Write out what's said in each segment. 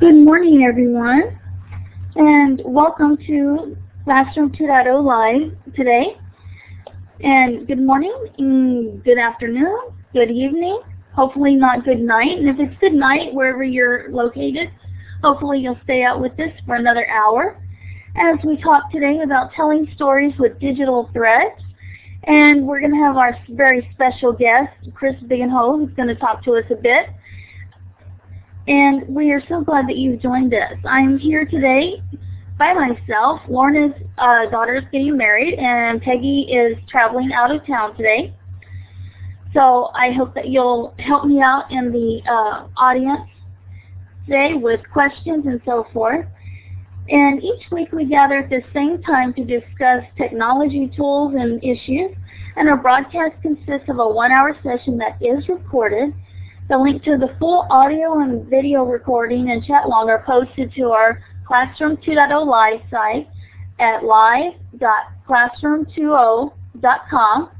Good morning, everyone, and welcome to Classroom 2.0 Live today. And good morning, and good afternoon, good evening, hopefully not good night. And if it's good night, wherever you're located, hopefully you'll stay out with us for another hour as we talk today about telling stories with digital threads. And we're going to have our very special guest, Chris Bigenho, who's going to talk to us a bit. And we are so glad that you've joined us. I'm here today by myself. Lorna's uh, daughter is getting married, and Peggy is traveling out of town today. So I hope that you'll help me out in the uh, audience today with questions and so forth. And each week we gather at the same time to discuss technology tools and issues. And our broadcast consists of a one-hour session that is recorded the link to the full audio and video recording and chat log are posted to our Classroom 2.0 Live site at live.classroom20.com.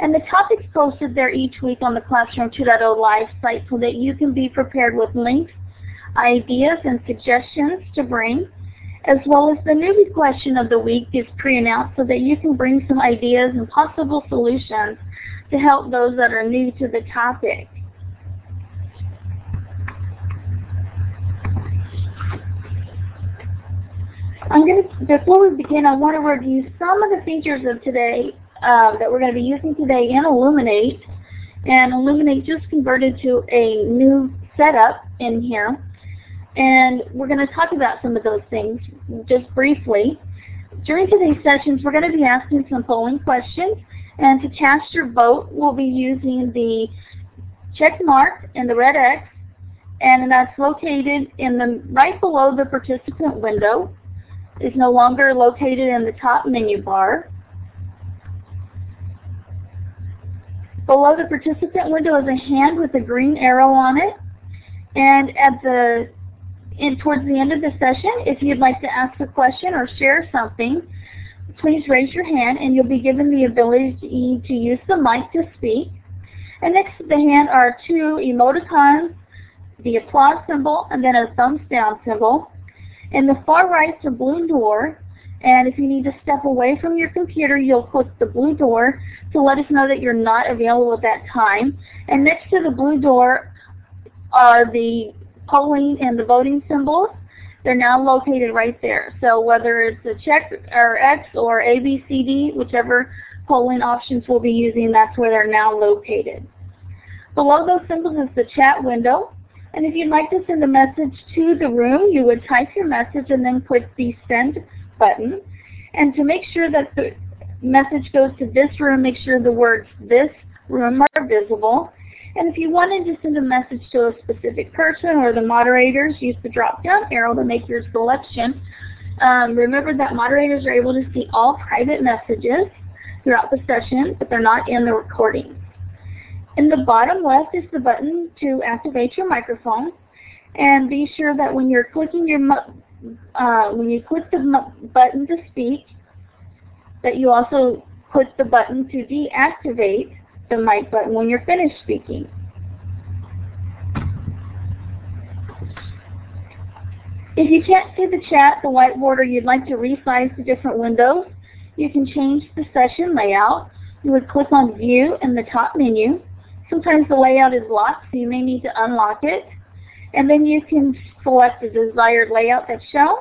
And the topics posted there each week on the Classroom 2.0 Live site so that you can be prepared with links, ideas, and suggestions to bring, as well as the newbie question of the week is pre-announced so that you can bring some ideas and possible solutions to help those that are new to the topic. I'm going to, before we begin, I want to review some of the features of today uh, that we're going to be using today in Elluminate. And Elluminate just converted to a new setup in here. And we're going to talk about some of those things just briefly. During today's sessions, we're going to be asking some polling questions. And to cast your vote, we'll be using the check mark and the red X. And that's located in the right below the participant window is no longer located in the top menu bar. Below the participant window is a hand with a green arrow on it. And at the in, towards the end of the session, if you'd like to ask a question or share something, please raise your hand and you'll be given the ability to use the mic to speak. And next to the hand are two emoticons, the applause symbol, and then a thumbs down symbol. In the far right is a blue door, and if you need to step away from your computer, you'll click the blue door to let us know that you're not available at that time. And next to the blue door are the polling and the voting symbols. They're now located right there. So whether it's a check or X or A, B, C, D, whichever polling options we'll be using, that's where they're now located. Below those symbols is the chat window. And if you'd like to send a message to the room, you would type your message and then click the send button. And to make sure that the message goes to this room, make sure the words this room are visible. And if you wanted to send a message to a specific person or the moderators, use the drop-down arrow to make your selection. Um, remember that moderators are able to see all private messages throughout the session, but they're not in the recording. In the bottom left is the button to activate your microphone. And be sure that when you're clicking your uh, when you click the button to speak, that you also click the button to deactivate the mic button when you're finished speaking. If you can't see the chat, the whiteboard, or you'd like to resize the different windows, you can change the session layout. You would click on View in the top menu, Sometimes the layout is locked, so you may need to unlock it. And then you can select the desired layout that's shown.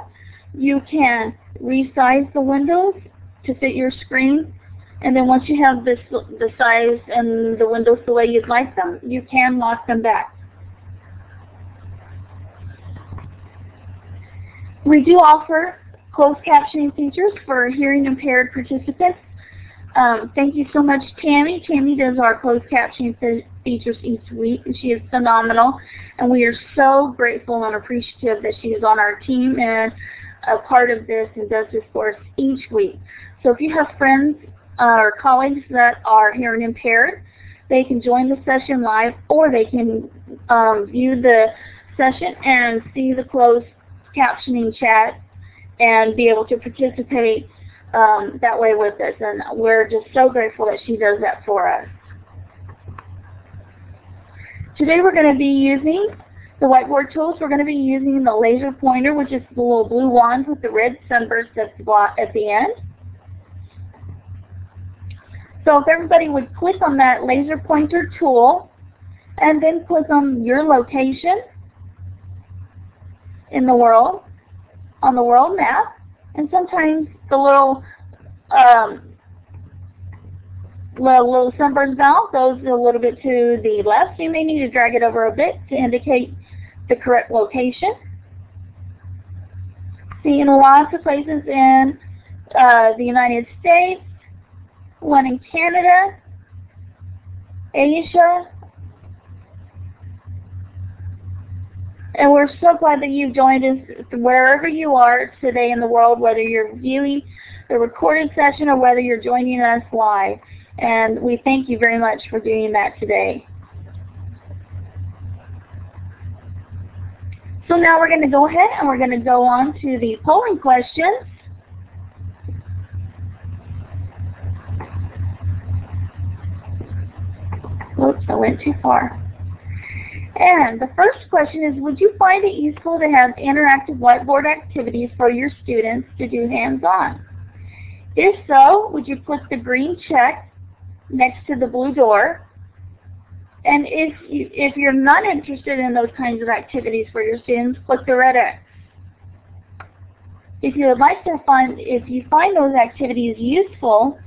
You can resize the windows to fit your screen. And then once you have this, the size and the windows the way you'd like them, you can lock them back. We do offer closed captioning features for hearing impaired participants um, thank you so much, Tammy. Tammy does our closed captioning features each week, and she is phenomenal. And we are so grateful and appreciative that she is on our team and a part of this and does this for us each week. So if you have friends or colleagues that are hearing impaired, they can join the session live or they can um, view the session and see the closed captioning chat and be able to participate um, that way with us. And we're just so grateful that she does that for us. Today we're going to be using the whiteboard tools. We're going to be using the laser pointer, which is the little blue wand with the red sunburst at the end. So if everybody would click on that laser pointer tool and then click on your location in the world, on the world map, and sometimes the little um, little, little sunburst valve goes a little bit to the left. You may need to drag it over a bit to indicate the correct location. See in lots of places in uh, the United States, one in Canada, Asia, and we're so glad that you've joined us wherever you are today in the world, whether you're viewing the recorded session or whether you're joining us live. And we thank you very much for doing that today. So now we're going to go ahead and we're going to go on to the polling questions. Oops, I went too far. And the first question is, would you find it useful to have interactive whiteboard activities for your students to do hands-on? If so, would you put the green check next to the blue door? And if, you, if you're not interested in those kinds of activities for your students, click the red X. If you would like to find, if you find those activities useful,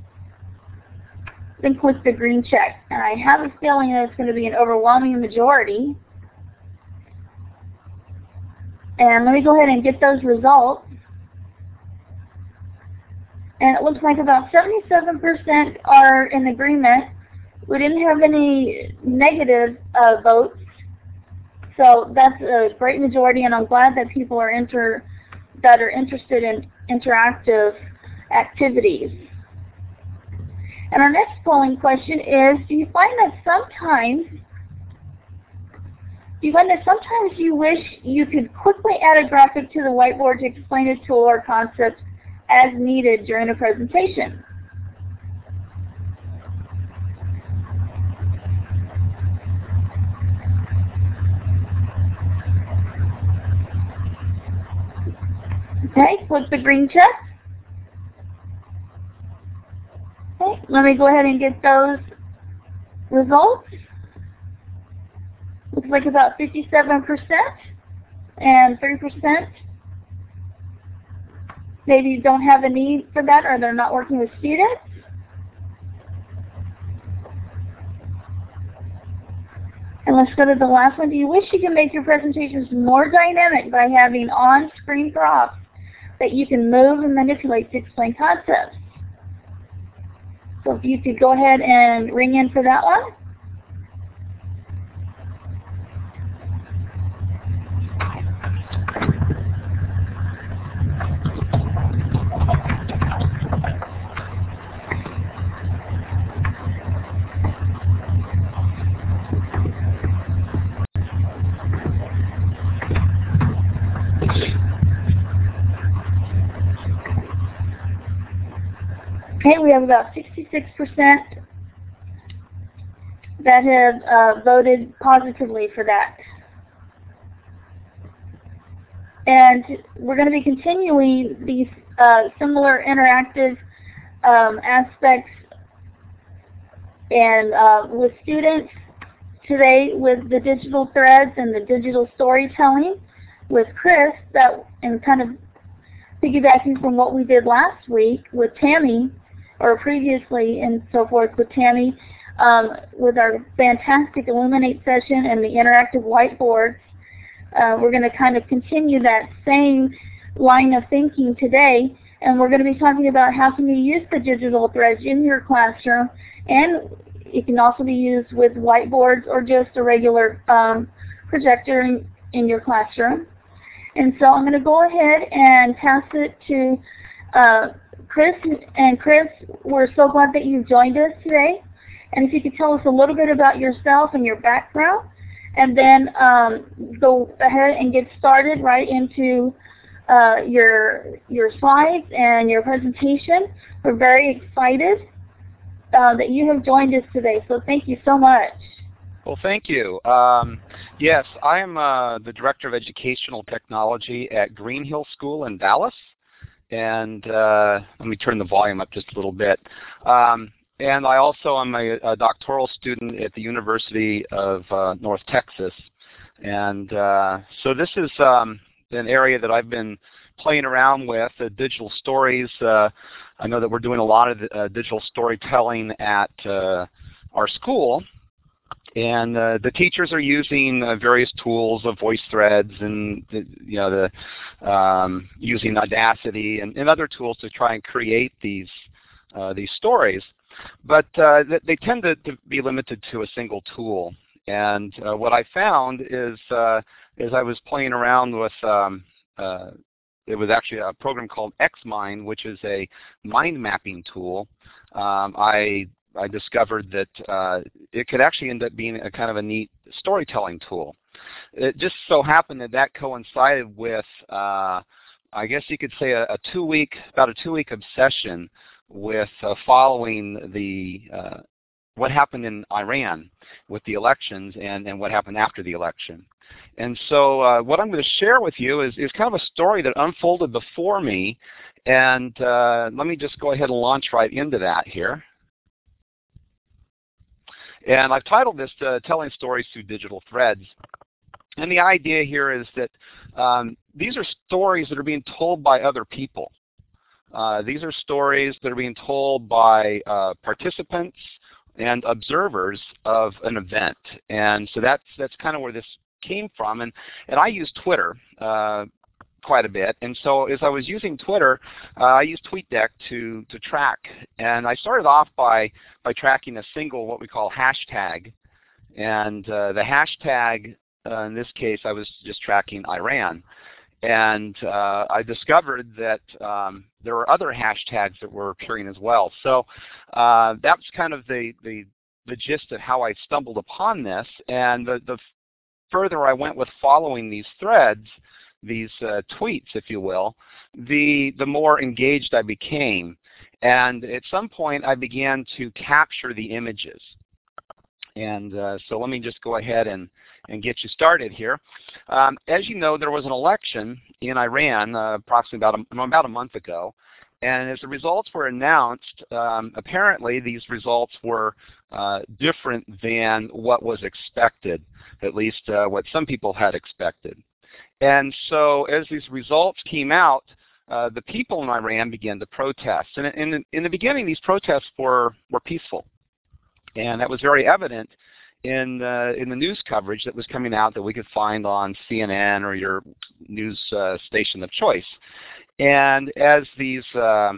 then click the green check. And I have a feeling that it's going to be an overwhelming majority. And let me go ahead and get those results. And it looks like about 77% are in agreement. We didn't have any negative uh, votes. So that's a great majority, and I'm glad that people are inter that are interested in interactive activities. And our next polling question is, do you find that sometimes do you find that sometimes you wish you could quickly add a graphic to the whiteboard to explain a tool or concept as needed during a presentation? Okay, click the green check. Okay, let me go ahead and get those results. Looks like about 57% and 3% maybe don't have a need for that or they're not working with students. And let's go to the last one. Do you wish you could make your presentations more dynamic by having on-screen props that you can move and manipulate to explain concepts? So if you could go ahead and ring in for that one. We have about 66% that have uh, voted positively for that. And we're going to be continuing these uh, similar interactive um, aspects and uh, with students today with the digital threads and the digital storytelling with Chris that and kind of piggybacking from what we did last week with Tammy or previously and so forth with Tammy um, with our fantastic Elluminate session and the interactive whiteboards. Uh, we're going to kind of continue that same line of thinking today and we're going to be talking about how can you use the digital threads in your classroom and it can also be used with whiteboards or just a regular um, projector in, in, your classroom. And so I'm going to go ahead and pass it to uh, Chris, and Chris, we're so glad that you joined us today. And if you could tell us a little bit about yourself and your background, and then um, go ahead and get started right into uh, your your slides and your presentation. We're very excited uh, that you have joined us today, so thank you so much. Well, thank you. Um, yes, I am uh, the Director of Educational Technology at Greenhill School in Dallas. And uh, let me turn the volume up just a little bit. Um, and I also am a, a, doctoral student at the University of uh, North Texas. And uh, so this is um, an area that I've been playing around with, uh, digital stories. Uh, I know that we're doing a lot of uh, digital storytelling at our school. And uh, the teachers are using uh, various tools of VoiceThreads and you know the um, using Audacity and, and, other tools to try and create these these stories. But they tend to, to, be limited to a single tool. And what I found is as I was playing around with um, uh, it was actually a program called XMind, which is a mind mapping tool. Um, I I discovered that uh, it could actually end up being a kind of a neat storytelling tool. It just so happened that that coincided with, uh, I guess you could say, a, a two-week, about a two-week obsession with uh, following the uh, what happened in Iran with the elections and, and what happened after the election. And so uh, what I'm going to share with you is, is kind of a story that unfolded before me. And uh, let me just go ahead and launch right into that here. And I've titled this uh, Telling Stories Through Digital Threads. And the idea here is that um, these are stories that are being told by other people. Uh, these are stories that are being told by uh, participants and observers of an event. And so that's, that's kind of where this came from. And, and I use Twitter uh, quite a bit. And so as I was using Twitter, uh, I used TweetDeck to, to track. And I started off by, by tracking a single what we call hashtag. And uh, the hashtag, uh, in this case, I was just tracking Iran. And uh, I discovered that um, there were other hashtags that were appearing as well. So uh, that's kind of the, the, the gist of how I stumbled upon this. And the, the further I went with following these threads, these uh, tweets, if you will, the, the more engaged I became. And at some point, I began to capture the images. And uh, so let me just go ahead and, and get you started here. Um, as you know, there was an election in Iran uh, approximately about a, about a month ago. And as the results were announced, um, apparently these results were uh, different than what was expected, at least uh, what some people had expected. And so as these results came out, uh, the people in Iran began to protest. And in, in the beginning, these protests were, were peaceful. And that was very evident in uh, in the news coverage that was coming out that we could find on CNN or your news uh, station of choice. And as these uh,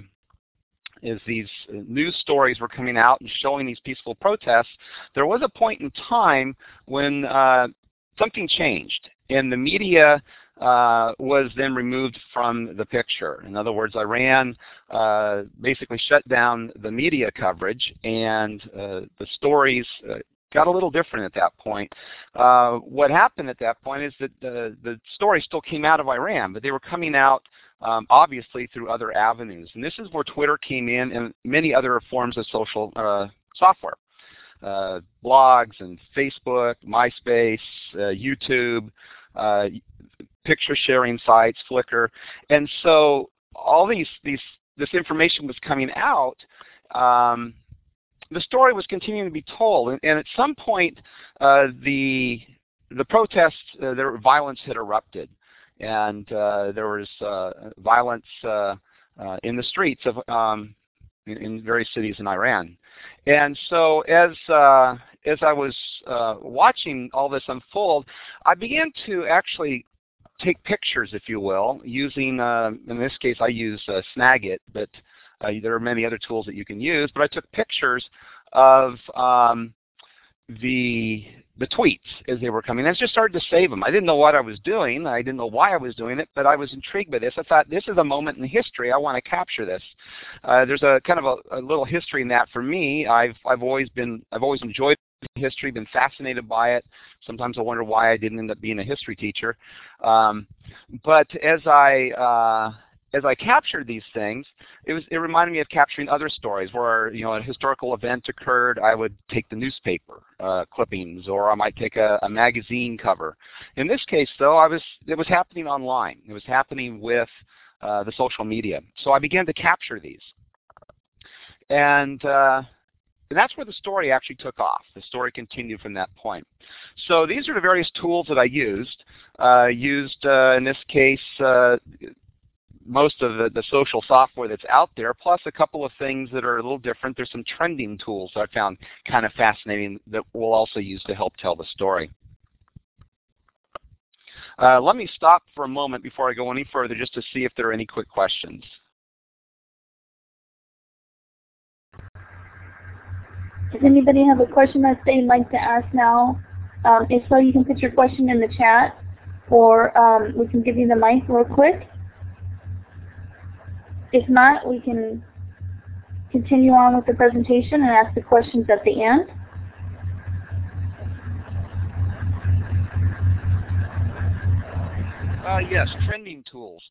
as these news stories were coming out and showing these peaceful protests, there was a point in time when uh, something changed, and the media uh, was then removed from the picture. In other words, Iran uh, basically shut down the media coverage, and uh, the stories uh, got a little different at that point. Uh, what happened at that point is that the, the story still came out of Iran, but they were coming out um, obviously through other avenues. And this is where Twitter came in and many other forms of social uh, software. Uh, blogs and Facebook, MySpace, uh, YouTube, uh, picture sharing sites, Flickr. And so all these, these, this information was coming out um, the story was continuing to be told, and, and at some point, uh, the the protests, uh, there violence had erupted, and uh, there was uh, violence in the streets of um, in, in, various cities in Iran. And so, as as I was watching all this unfold, I began to actually take pictures, if you will, using, in this case I use Snagit, but uh, there are many other tools that you can use, but I took pictures of um, the the tweets as they were coming. I just started to save them. I didn't know what I was doing. I didn't know why I was doing it, but I was intrigued by this. I thought this is a moment in history. I want to capture this. Uh, there's a kind of a, a, little history in that for me. I've I've always been I've always enjoyed history, been fascinated by it. Sometimes I wonder why I didn't end up being a history teacher. Um, but as I uh, as I captured these things, it was it reminded me of capturing other stories where you know a historical event occurred. I would take the newspaper uh, clippings, or I might take a, a, magazine cover. In this case, though, I was it was happening online. It was happening with uh, the social media. So I began to capture these, and uh, and that's where the story actually took off. The story continued from that point. So these are the various tools that I used. Uh, used uh, in this case uh, most of the, the, social software that's out there, plus a couple of things that are a little different. There's some trending tools that I found kind of fascinating that we'll also use to help tell the story. Uh, let me stop for a moment before I go any further just to see if there are any quick questions. Does anybody have a question that they'd like to ask now? Um, if so, you can put your question in the chat, or um, we can give you the mic real quick. If not, we can continue on with the presentation and ask the questions at the end. Uh, yes, trending tools.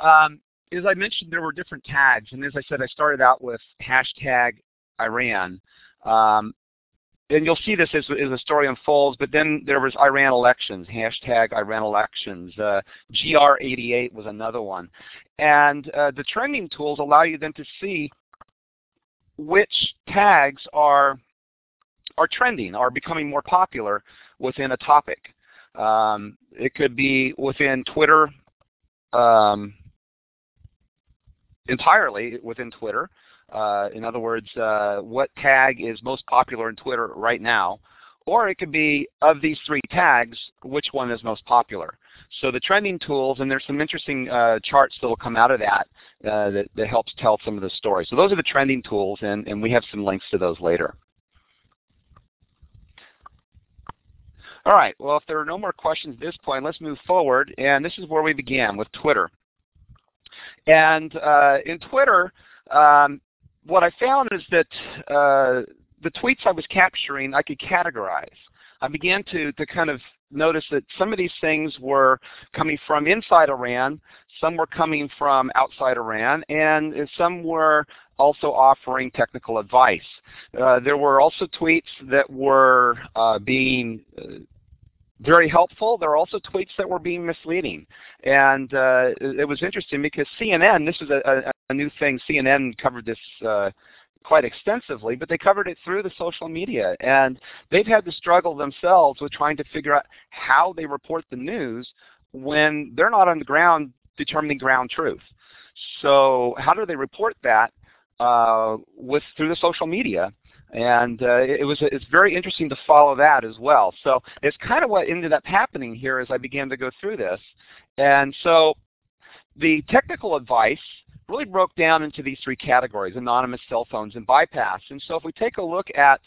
Um, as I mentioned, there were different tags, and as I said, I started out with hashtag Iran. Um, and you'll see this as, as the story unfolds, but then there was Iran elections, hashtag Iran elections. Uh, GR88 was another one. And uh, the trending tools allow you then to see which tags are, are trending, are becoming more popular within a topic. Um, it could be within Twitter, um, entirely within Twitter. Uh, in other words, uh, what tag is most popular in Twitter right now? Or it could be, of these three tags, which one is most popular? So the trending tools, and there's some interesting uh, charts that will come out of that, uh, that that helps tell some of the story. So those are the trending tools, and, and we have some links to those later. All right, well, if there are no more questions at this point, let's move forward. And this is where we began with Twitter. And uh, in Twitter, um, what I found is that uh, the tweets I was capturing, I could categorize. I began to, to kind of notice that some of these things were coming from inside Iran, some were coming from outside Iran, and some were also offering technical advice. Uh, there were also tweets that were uh, being uh, very helpful. There are also tweets that were being misleading. And uh, it was interesting because CNN, this is a, a, a new thing, CNN covered this uh, quite extensively, but they covered it through the social media. And they've had to struggle themselves with trying to figure out how they report the news when they're not on the ground determining ground truth. So how do they report that uh, with through the social media? And uh, it was it's very interesting to follow that as well. So it's kind of what ended up happening here as I began to go through this, and so the technical advice really broke down into these three categories, anonymous cell phones and bypass. And so if we take a look at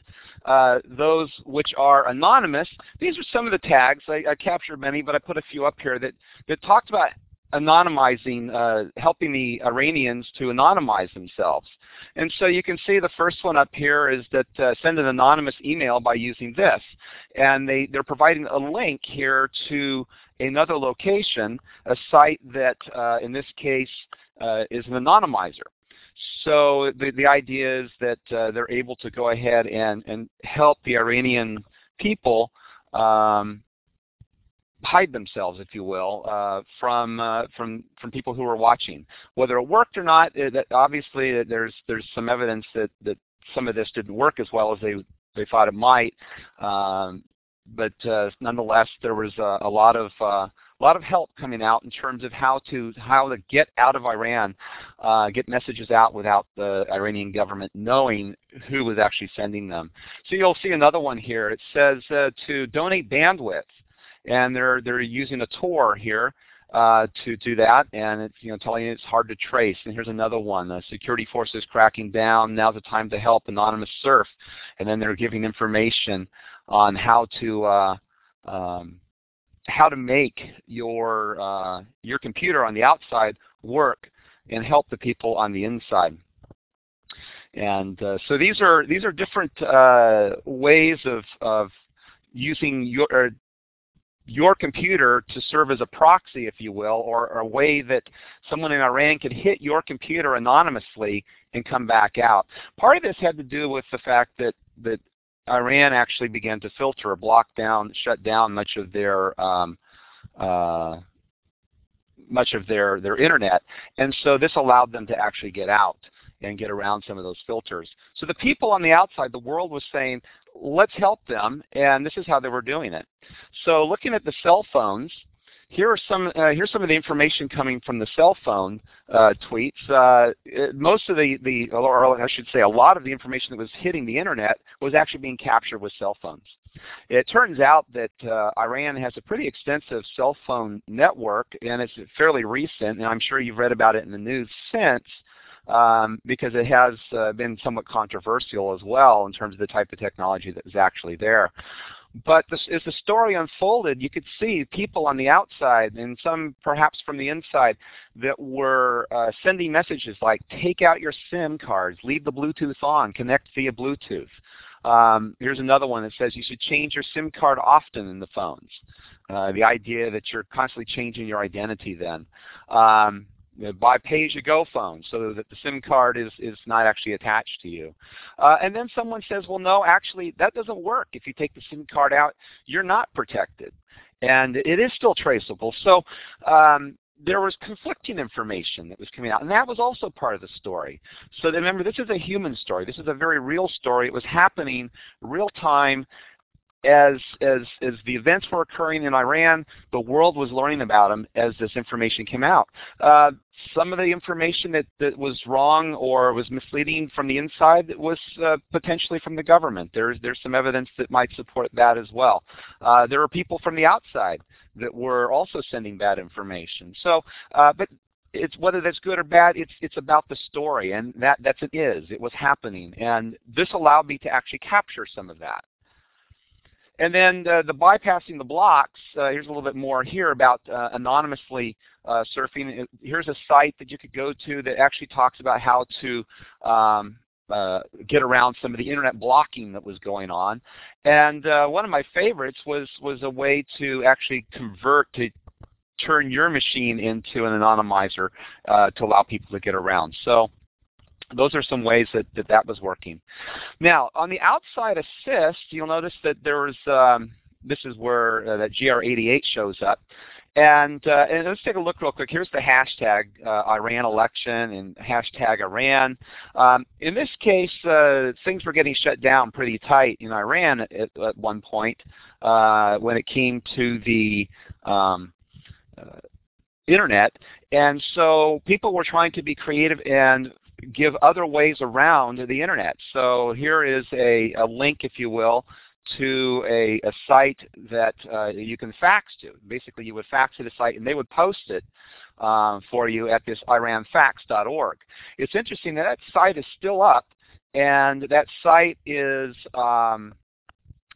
uh, those which are anonymous, these are some of the tags. I, I captured many, but I put a few up here that, that talked about anonymizing, uh, helping the Iranians to anonymize themselves. And so you can see the first one up here is that uh, send an anonymous email by using this. And they, they're providing a link here to another location, a site that uh, in this case uh, is an anonymizer. So the, the idea is that uh, they're able to go ahead and, and help the Iranian people um, hide themselves, if you will, uh, from uh, from from people who are watching. Whether it worked or not, it, obviously there's there's some evidence that that some of this didn't work as well as they they thought it might. Um, but uh, nonetheless, there was a, a lot of uh, a lot of help coming out in terms of how to how to get out of Iran, uh, get messages out without the Iranian government knowing who was actually sending them. So you'll see another one here. It says uh, to donate bandwidth and they're they're using a Tor here uh, to do that, and it's you know telling you it's hard to trace. And here's another one: the security forces cracking down. Now's the time to help anonymous surf, and then they're giving information on how to uh, um, how to make your uh, your computer on the outside work and help the people on the inside. And uh, so these are these are different uh, ways of of using your your computer to serve as a proxy, if you will, or, or, a way that someone in Iran could hit your computer anonymously and come back out. Part of this had to do with the fact that, that Iran actually began to filter block down, shut down much of their um, uh, much of their, their internet, and so this allowed them to actually get out and get around some of those filters. So the people on the outside, the world was saying, let's help them, and this is how they were doing it. So looking at the cell phones, here are some uh, here's some of the information coming from the cell phone uh, tweets. Uh, most of the the or I should say a lot of the information that was hitting the internet was actually being captured with cell phones. It turns out that uh, Iran has a pretty extensive cell phone network, and it's fairly recent, and I'm sure you've read about it in the news since um, because it has uh, been somewhat controversial as well in terms of the type of technology that was actually there. But this, as the story unfolded, you could see people on the outside and some perhaps from the inside that were uh, sending messages like, take out your SIM cards, leave the Bluetooth on, connect via Bluetooth. Um, here's another one that says you should change your SIM card often in the phones. Uh, the idea that you're constantly changing your identity then. Um, buy pay-as-you-go phones so that the SIM card is, is not actually attached to you. Uh, and then someone says, well, no, actually, that doesn't work. If you take the SIM card out, you're not protected. And it is still traceable. So um, there was conflicting information that was coming out, and that was also part of the story. So remember, this is a human story. This is a very real story. It was happening real time as, as, as the events were occurring in Iran, the world was learning about them as this information came out. Uh, some of the information that, that was wrong or was misleading from the inside was uh, potentially from the government. There's, there's some evidence that might support that as well. Uh, there are people from the outside that were also sending bad information. So, uh, but it's whether that's good or bad, it's it's about the story, and that that's it is. It was happening, and this allowed me to actually capture some of that. And then uh, the bypassing the blocks, uh, here's a little bit more here about uh, anonymously uh, surfing. Here's a site that you could go to that actually talks about how to um, uh, get around some of the internet blocking that was going on. And uh, one of my favorites was, was a way to actually convert to turn your machine into an anonymizer to allow people to get around. So those are some ways that, that that was working. Now, on the outside assist, you'll notice that there was, um, this is where uh, that GR88 shows up. And, uh, and, let's take a look real quick. Here's the hashtag uh, Iran election and hashtag Iran. Um, in this case, uh, things were getting shut down pretty tight in Iran at, at one point uh, when it came to the um, uh, internet. And so people were trying to be creative and give other ways around the internet. So here is a, a link, if you will, to a, a site that uh, you can fax to. Basically, you would fax to the site, and they would post it um, for you at this iranfax.org. It's interesting that that site is still up, and that site is um,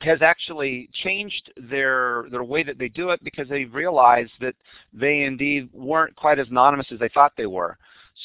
has actually changed their their way that they do it because they realized that they indeed weren't quite as anonymous as they thought they were.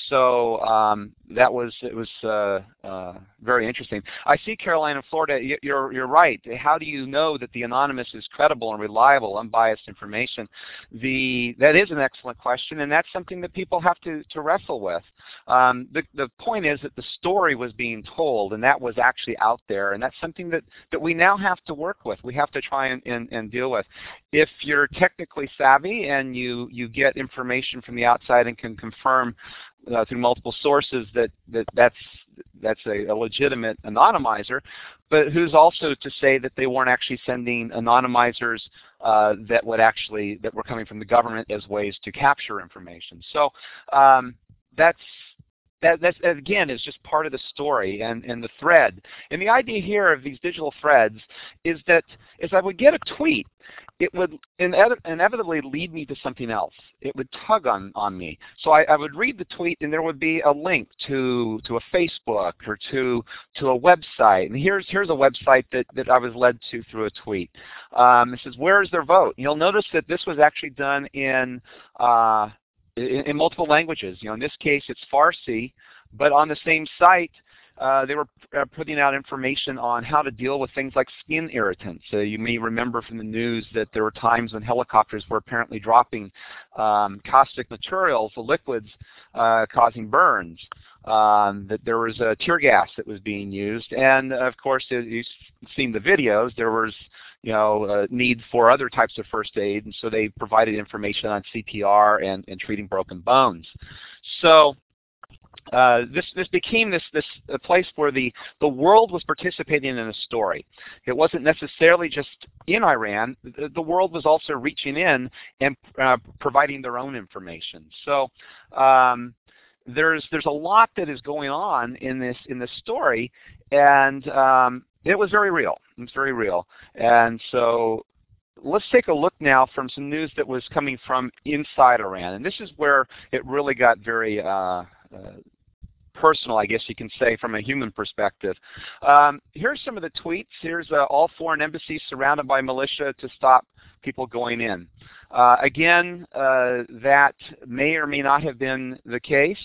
So um, that was it was uh, uh, very interesting. I see Caroline in Florida. You're you're right. How do you know that the anonymous is credible and reliable, unbiased information? The that is an excellent question, and that's something that people have to to wrestle with. Um, the the point is that the story was being told, and that was actually out there, and that's something that that we now have to work with. We have to try and and, and deal with. If you're technically savvy and you you get information from the outside and can confirm uh, through multiple sources that, that that's that's a, a, legitimate anonymizer, but who's also to say that they weren't actually sending anonymizers uh, that would actually that were coming from the government as ways to capture information. So um, that's that, that again is just part of the story and, and the thread. And the idea here of these digital threads is that as I would get a tweet, it would inevitably lead me to something else. It would tug on, on me. So I, I, would read the tweet and there would be a link to, to a Facebook or to, to a website. And here's, here's a website that, that I was led to through a tweet. Um, it says, where is their vote? You'll notice that this was actually done in uh, in, in multiple languages. You know, in this case, it's Farsi, but on the same site, uh, they were uh, putting out information on how to deal with things like skin irritants. So you may remember from the news that there were times when helicopters were apparently dropping um, caustic materials, the liquids, uh, causing burns. Um, that there was a tear gas that was being used, and of course, as you've seen the videos. There was, you know, need for other types of first aid, and so they provided information on CPR and, and treating broken bones. So uh, this this became this this place where the the world was participating in a story. It wasn't necessarily just in Iran. The, the world was also reaching in and uh, providing their own information. So. Um, there's there's a lot that is going on in this in this story, and um, it was very real. It's very real, and so let's take a look now from some news that was coming from inside Iran, and this is where it really got very uh, uh, personal, I guess you can say, from a human perspective. Um, here's some of the tweets. Here's uh, all foreign embassies surrounded by militia to stop people going in. Uh, again, uh, that may or may not have been the case,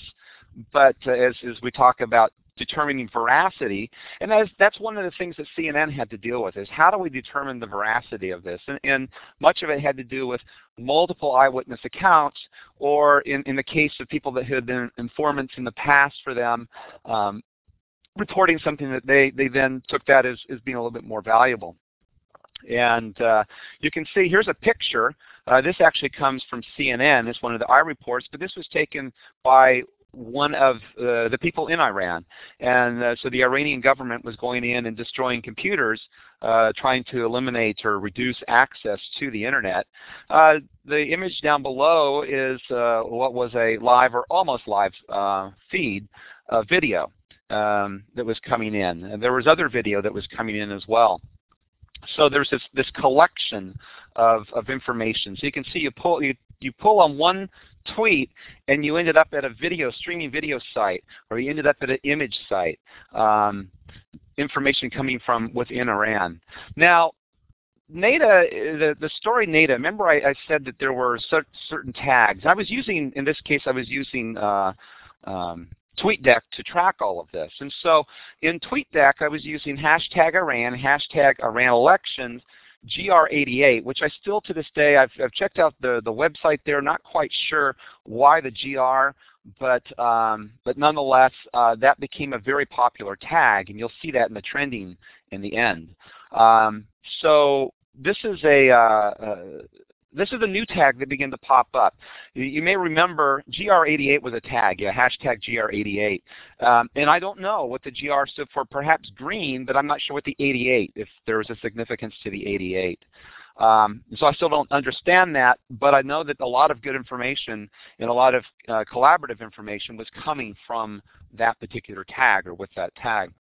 but uh, as, as we talk about determining veracity. And that's, that's one of the things that CNN had to deal with is how do we determine the veracity of this? And, and much of it had to do with multiple eyewitness accounts or in, in the case of people that had been informants in the past for them, um, reporting something that they, they then took that as, as being a little bit more valuable. And uh, you can see here's a picture. Uh, this actually comes from CNN. It's one of the iReports, but this was taken by one of uh, the people in Iran. And uh, so the Iranian government was going in and destroying computers, uh, trying to eliminate or reduce access to the internet. The image down below is what was a live or almost live feed video um, that was coming in. And there was other video that was coming in as well. So there's this, this collection of, of information. So you can see you pull, you, you pull on one tweet and you ended up at a video, streaming video site, or you ended up at an image site. Um, information coming from within Iran. Now, Neda, the, the story Neda, remember I, I said that there were certain tags. I was using, in this case, I was using uh, um, TweetDeck to track all of this. And so in TweetDeck, I was using hashtag Iran, hashtag Iran elections, GR88, which I still to this day, I've, I've checked out the, the website there, not quite sure why the GR, but, um, but nonetheless, uh, that became a very popular tag, and you'll see that in the trending in the end. Um, so this is a, uh, uh, this is a new tag that began to pop up. You, may remember GR88 was a tag, yeah, hashtag GR88. Um, and I don't know what the GR stood for, perhaps green, but I'm not sure what the 88, if there was a significance to the 88. Um, so I still don't understand that, but I know that a lot of good information and a lot of uh, collaborative information was coming from that particular tag or with that tag.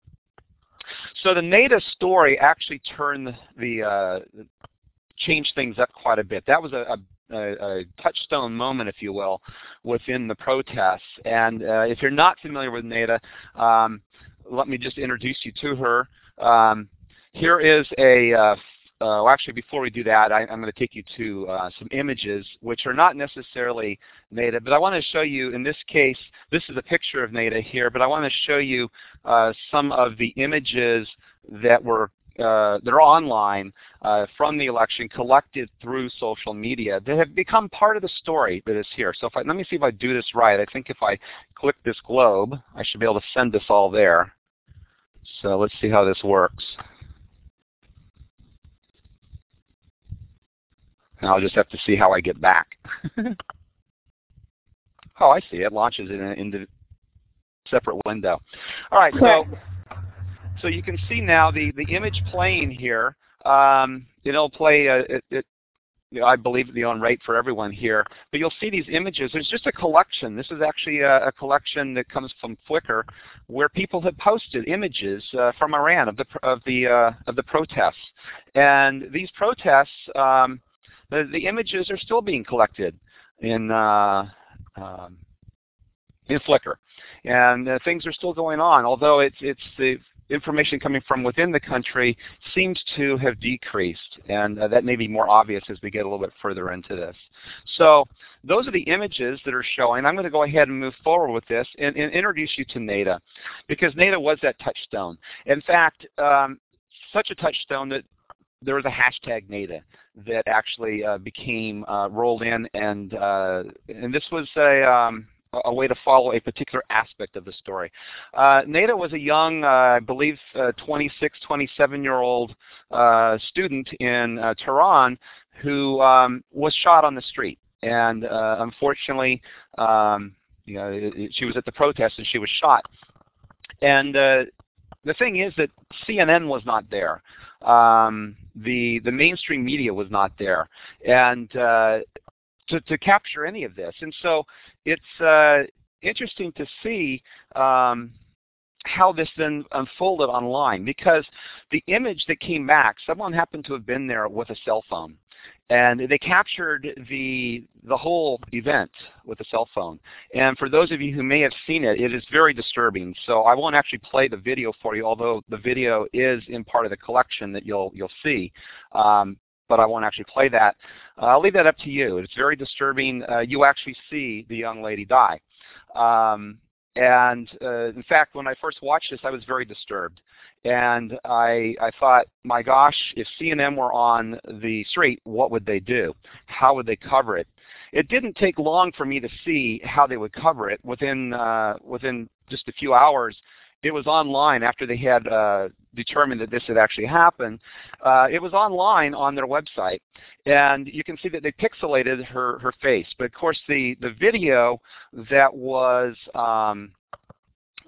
So the Neda story actually turned the, uh, changed things up quite a bit. That was a, a, a touchstone moment, if you will, within the protests. And uh, if you're not familiar with Neda, um, let me just introduce you to her. Um, here is a, uh, uh, well, actually before we do that, I, am going to take you to uh, some images which are not necessarily Neda, but I want to show you, in this case, this is a picture of Neda here, but I want to show you uh, some of the images that were uh, that are online uh, from the election collected through social media that have become part of the story that is here. So if I, let me see if I do this right. I think if I click this globe, I should be able to send this all there. So let's see how this works. And I'll just have to see how I get back. oh, I see. It launches in a separate window. All right, so so you can see now the, the image playing here. Um, it'll play, uh, it, it, you know, I believe the on rate for everyone here. But you'll see these images. There's just a collection. This is actually a, a collection that comes from Flickr, where people have posted images uh, from Iran of the of the uh, of the protests. And these protests, um, the, the images are still being collected in uh, um, in Flickr, and uh, things are still going on. Although it's it's the information coming from within the country seems to have decreased, and uh, that may be more obvious as we get a little bit further into this. So those are the images that are showing. I'm going to go ahead and move forward with this and, and introduce you to NADA, because NADA was that touchstone. In fact, um, such a touchstone that there was a hashtag NADA that actually uh, became uh, rolled in, and uh, and this was a um, a way to follow a particular aspect of the story. Uh, Nada was a young, uh, I believe, uh, 26, 27 year old uh, student in uh, Tehran who um, was shot on the street. And uh, unfortunately, um, you know, she was at the protest and she was shot. And the thing is that CNN was not there. Um, the the mainstream media was not there, and uh, to, to capture any of this. And so it's uh, interesting to see um, how this then unfolded online because the image that came back, someone happened to have been there with a cell phone. And they captured the the whole event with a cell phone. And for those of you who may have seen it, it is very disturbing. So I won't actually play the video for you, although the video is in part of the collection that you'll you'll see. Um, but I won't actually play that. Uh, I'll leave that up to you. It's very disturbing. Uh, you actually see the young lady die. Um, and uh, in fact, when I first watched this, I was very disturbed. And I, I thought, my gosh, if CNN were on the street, what would they do? How would they cover it? It didn't take long for me to see how they would cover it. Within, uh, within just a few hours, it was online after they had uh, determined that this had actually happened. Uh, it was online on their website, and you can see that they pixelated her her face. But of course, the the video that was um,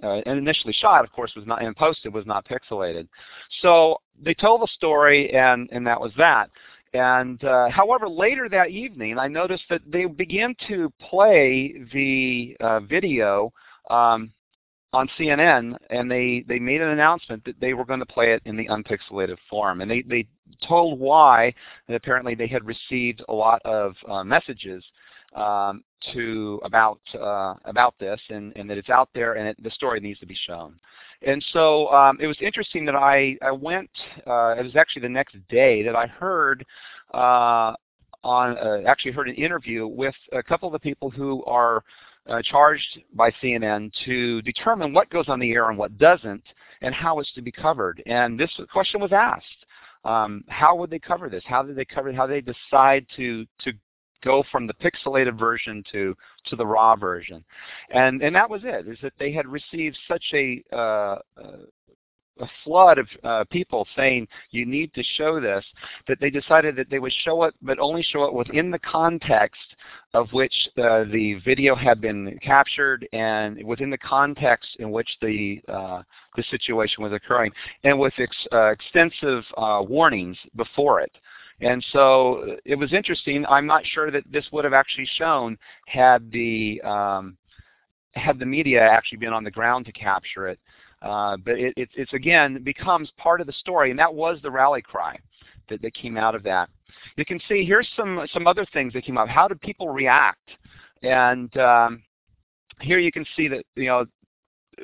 uh, initially shot, of course, was not and posted was not pixelated. So they told the story, and and that was that. And uh, however, later that evening, I noticed that they began to play the uh, video um, on CNN, and they they made an announcement that they were going to play it in the unpixelated form, and they they told why. And apparently, they had received a lot of uh, messages um, to about uh, about this, and, and that it's out there, and it, the story needs to be shown. And so um, it was interesting that I I went. Uh, it was actually the next day that I heard. Uh, on uh, actually heard an interview with a couple of the people who are charged by CNN to determine what goes on the air and what doesn't, and how it's to be covered. And this question was asked: um, How would they cover this? How did they cover it? How they decide to to go from the pixelated version to to the raw version? And and that was it. Is that they had received such a uh, uh, a flood of uh, people saying you need to show this that they decided that they would show it but only show it within the context of which the video had been captured and within the context in which the uh, the situation was occurring and with ex uh, extensive uh, warnings before it. And so it was interesting. I'm not sure that this would have actually shown had the um, had the media actually been on the ground to capture it. Uh, but it, it, it's again becomes part of the story, and that was the rally cry that, that came out of that. You can see here's some some other things that came up. How did people react? And um, here you can see that you know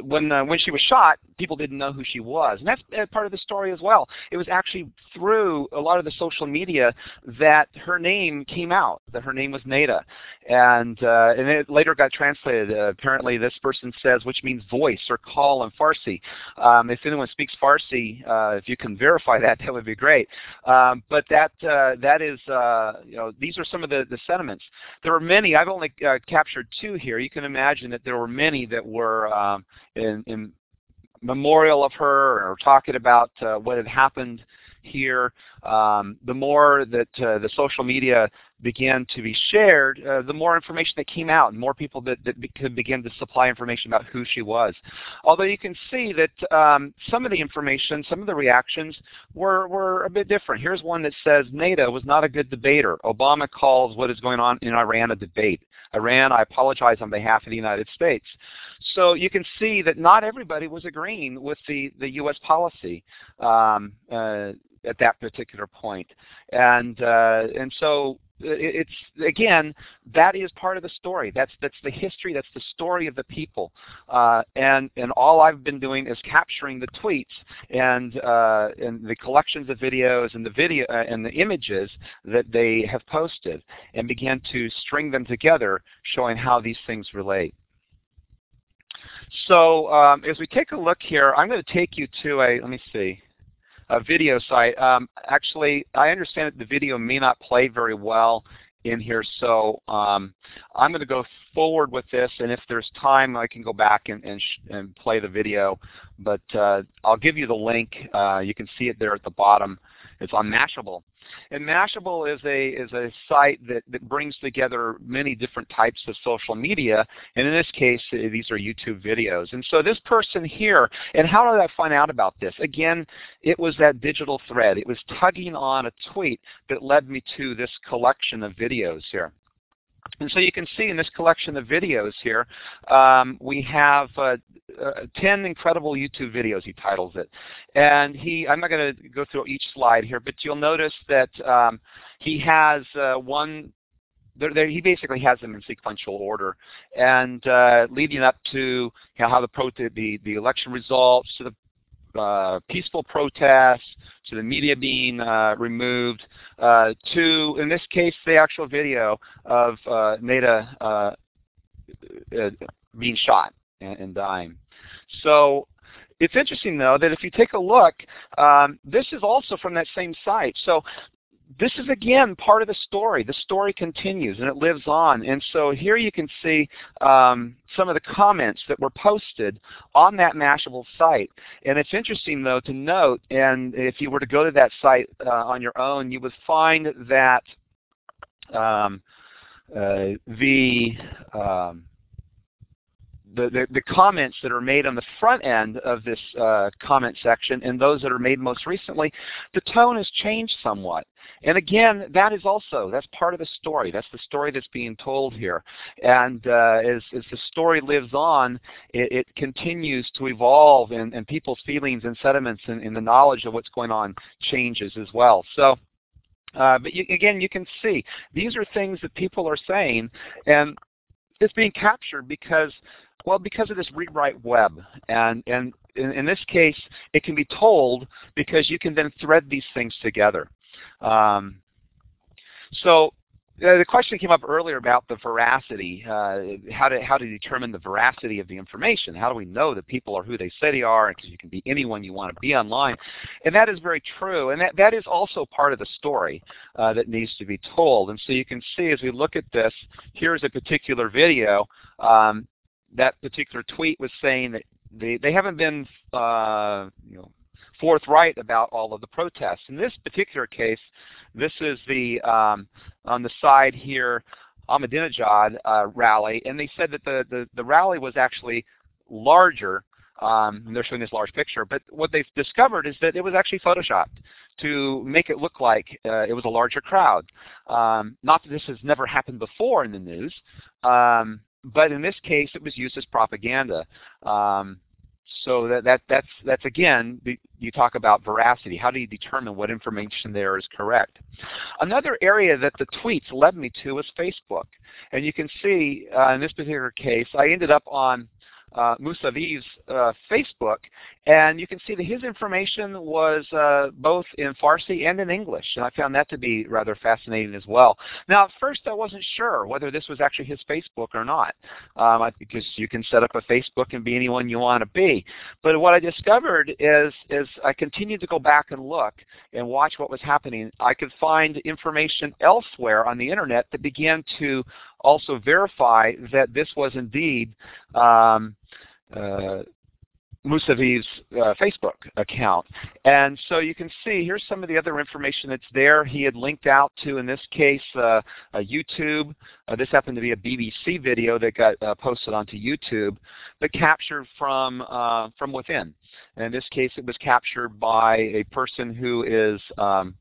when uh, when she was shot, people didn't know who she was, and that's uh, part of the story as well. It was actually through a lot of the social media that her name came out, that her name was Neda, and uh, and it later got translated. Uh, apparently, this person says, which means voice or call in Farsi. Um, if anyone speaks Farsi, uh, if you can verify that, that would be great. Um, but that uh, that is, you know, these are some of the the sentiments. There were many. I've only captured two here. You can imagine that there were many that were um, in, in memorial of her or talking about uh, what had happened here, um, the more that uh, the social media began to be shared, uh, the more information that came out and more people that, that could begin to supply information about who she was. Although you can see that um, some of the information, some of the reactions were, were a bit different. Here's one that says, Neda was not a good debater. Obama calls what is going on in Iran a debate. Iran, I apologize on behalf of the United States. So you can see that not everybody was agreeing with the, the U.S. policy. Um, uh, at that particular point. And uh, and so it's again that is part of the story. That's that's the history. That's the story of the people. Uh, and and all I've been doing is capturing the tweets and uh, and the collections of videos and the video uh, and the images that they have posted, and began to string them together, showing how these things relate. So um, as we take a look here, I'm going to take you to a let me see a video site. Um, actually, I understand that the video may not play very well in here, so um, I'm going to go forward with this, and if there's time, I can go back and, and, and play the video. But uh, I'll give you the link. Uh, you can see it there at the bottom. It's on Mashable. And Mashable is a is a site that, that brings together many different types of social media, and in this case, uh, these are YouTube videos. And so this person here, and how did I find out about this? Again, it was that digital thread. It was tugging on a tweet that led me to this collection of videos here. And so you can see in this collection of videos here, um, we have uh, uh, 10 incredible YouTube videos, he titles it. And he, I'm not going to go through each slide here, but you'll notice that um, he has uh, one they're, they're, he basically has them in sequential order, and uh, leading up to you know, how the, pro the the election results, to the uh, peaceful protests, to the media being uh, removed, uh, to, in this case, the actual video of uh, Neda uh, uh, being shot and, and, dying. So it's interesting, though, that if you take a look, um, this is also from that same site. So this is again part of the story. The story continues and it lives on. And so here you can see um, some of the comments that were posted on that Mashable site. And it's interesting though to note, and if you were to go to that site uh, on your own, you would find that um, uh, the um, the, the, the, comments that are made on the front end of this uh, comment section and those that are made most recently, the tone has changed somewhat. And again, that is also, that's part of the story. That's the story that's being told here. And uh, as, as the story lives on, it, it continues to evolve and, and people's feelings and sentiments and, and the knowledge of what's going on changes as well. So uh, but you, again, you can see these are things that people are saying, and it's being captured because well, because of this read-write web. And, and in, in, this case, it can be told because you can then thread these things together. Um, so the question came up earlier about the veracity, uh, how, to, how to determine the veracity of the information. How do we know that people are who they say they are because you can be anyone you want to be online. And that is very true. And that, that is also part of the story uh, that needs to be told. And so you can see as we look at this, here's a particular video. Um, that particular tweet was saying that they, they haven't been uh, you know, forthright about all of the protests. In this particular case, this is the um, on the side here Ahmadinejad uh, rally, and they said that the, the, the rally was actually larger. Um, they're showing this large picture, but what they've discovered is that it was actually photoshopped to make it look like uh, it was a larger crowd. Um, not that this has never happened before in the news, um, but in this case, it was used as propaganda. Um, so that, that that's that's again you talk about veracity. How do you determine what information there is correct? Another area that the tweets led me to was Facebook, and you can see uh, in this particular case, I ended up on uh, Mousavi's uh, Facebook, and you can see that his information was uh, both in Farsi and in English, and I found that to be rather fascinating as well. Now, at first I wasn't sure whether this was actually his Facebook or not, um, because you can set up a Facebook and be anyone you want to be. But what I discovered is, is I continued to go back and look and watch what was happening. I could find information elsewhere on the internet that began to also verify that this was indeed um, uh, Mousavi's uh, Facebook account. And so you can see here's some of the other information that's there. He had linked out to, in this case, uh, YouTube. Uh, this happened to be a BBC video that got uh, posted onto YouTube, but captured from, uh, from within. And in this case, it was captured by a person who is um,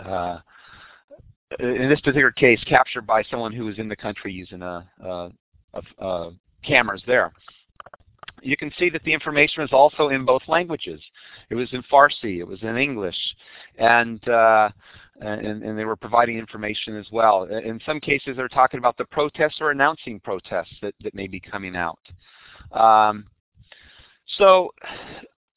uh, in this particular case, captured by someone who was in the country using a, a, a, cameras there. you can see that the information was also in both languages. It was in Farsi, it was in English, and, uh, and, and, they were providing information as well. In some cases, they're talking about the protests or announcing protests that, that may be coming out. Um, so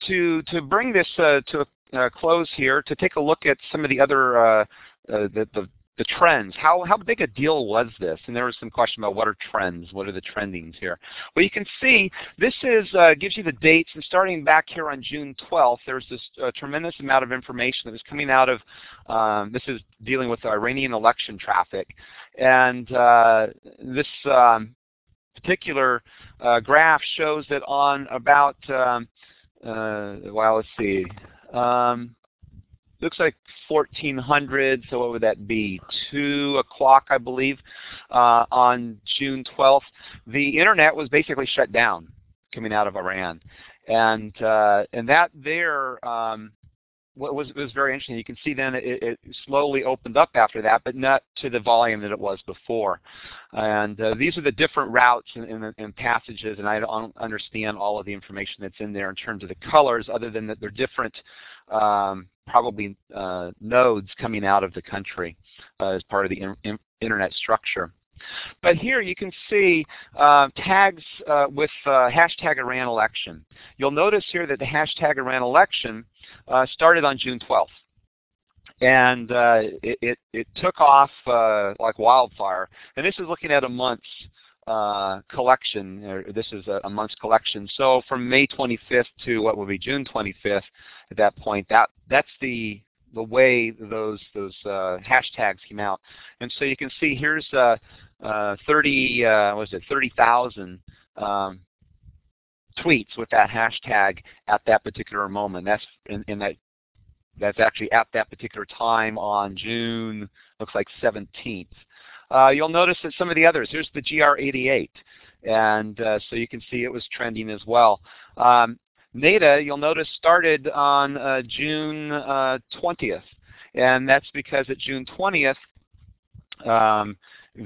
to, to bring this uh, to a uh, close here, to take a look at some of the other uh, uh, the, the, the trends. How, how big a deal was this? And there was some question about what are trends, what are the trendings here. Well, you can see this is uh, gives you the dates, and starting back here on June 12th, there's this uh, tremendous amount of information that was coming out of, um, this is dealing with the Iranian election traffic, and uh, this um, particular uh, graph shows that on about, um, uh, well, let's see, um, looks like 1400, so what would that be? 2 o'clock, I believe, uh, on June 12th. The internet was basically shut down coming out of Iran. And, uh, and that there um, was, was very interesting. You can see then it, it, slowly opened up after that, but not to the volume that it was before. And uh, these are the different routes and, and, and, passages, and I don't understand all of the information that's in there in terms of the colors, other than that they're different um, probably uh, nodes coming out of the country uh, as part of the in, in internet structure. But here you can see uh, tags uh, with uh, hashtag Iran election. You'll notice here that the hashtag Iran election uh, started on June 12th. And it, it, it, took off like wildfire. And this is looking at a month's uh, collection. This is a, a, month's collection. So from May 25th to what will be June 25th, at that point, that that's the the way those those uh, hashtags came out. And so you can see here's uh, uh, 30 uh, was it 30,000 um, tweets with that hashtag at that particular moment. That's in, in that that's actually at that particular time on June looks like 17th. Uh, you'll notice that some of the others, here's the GR88, and uh, so you can see it was trending as well. Um, Neda, you'll notice, started on uh, June 20th, uh, and that's because at June 20th, um,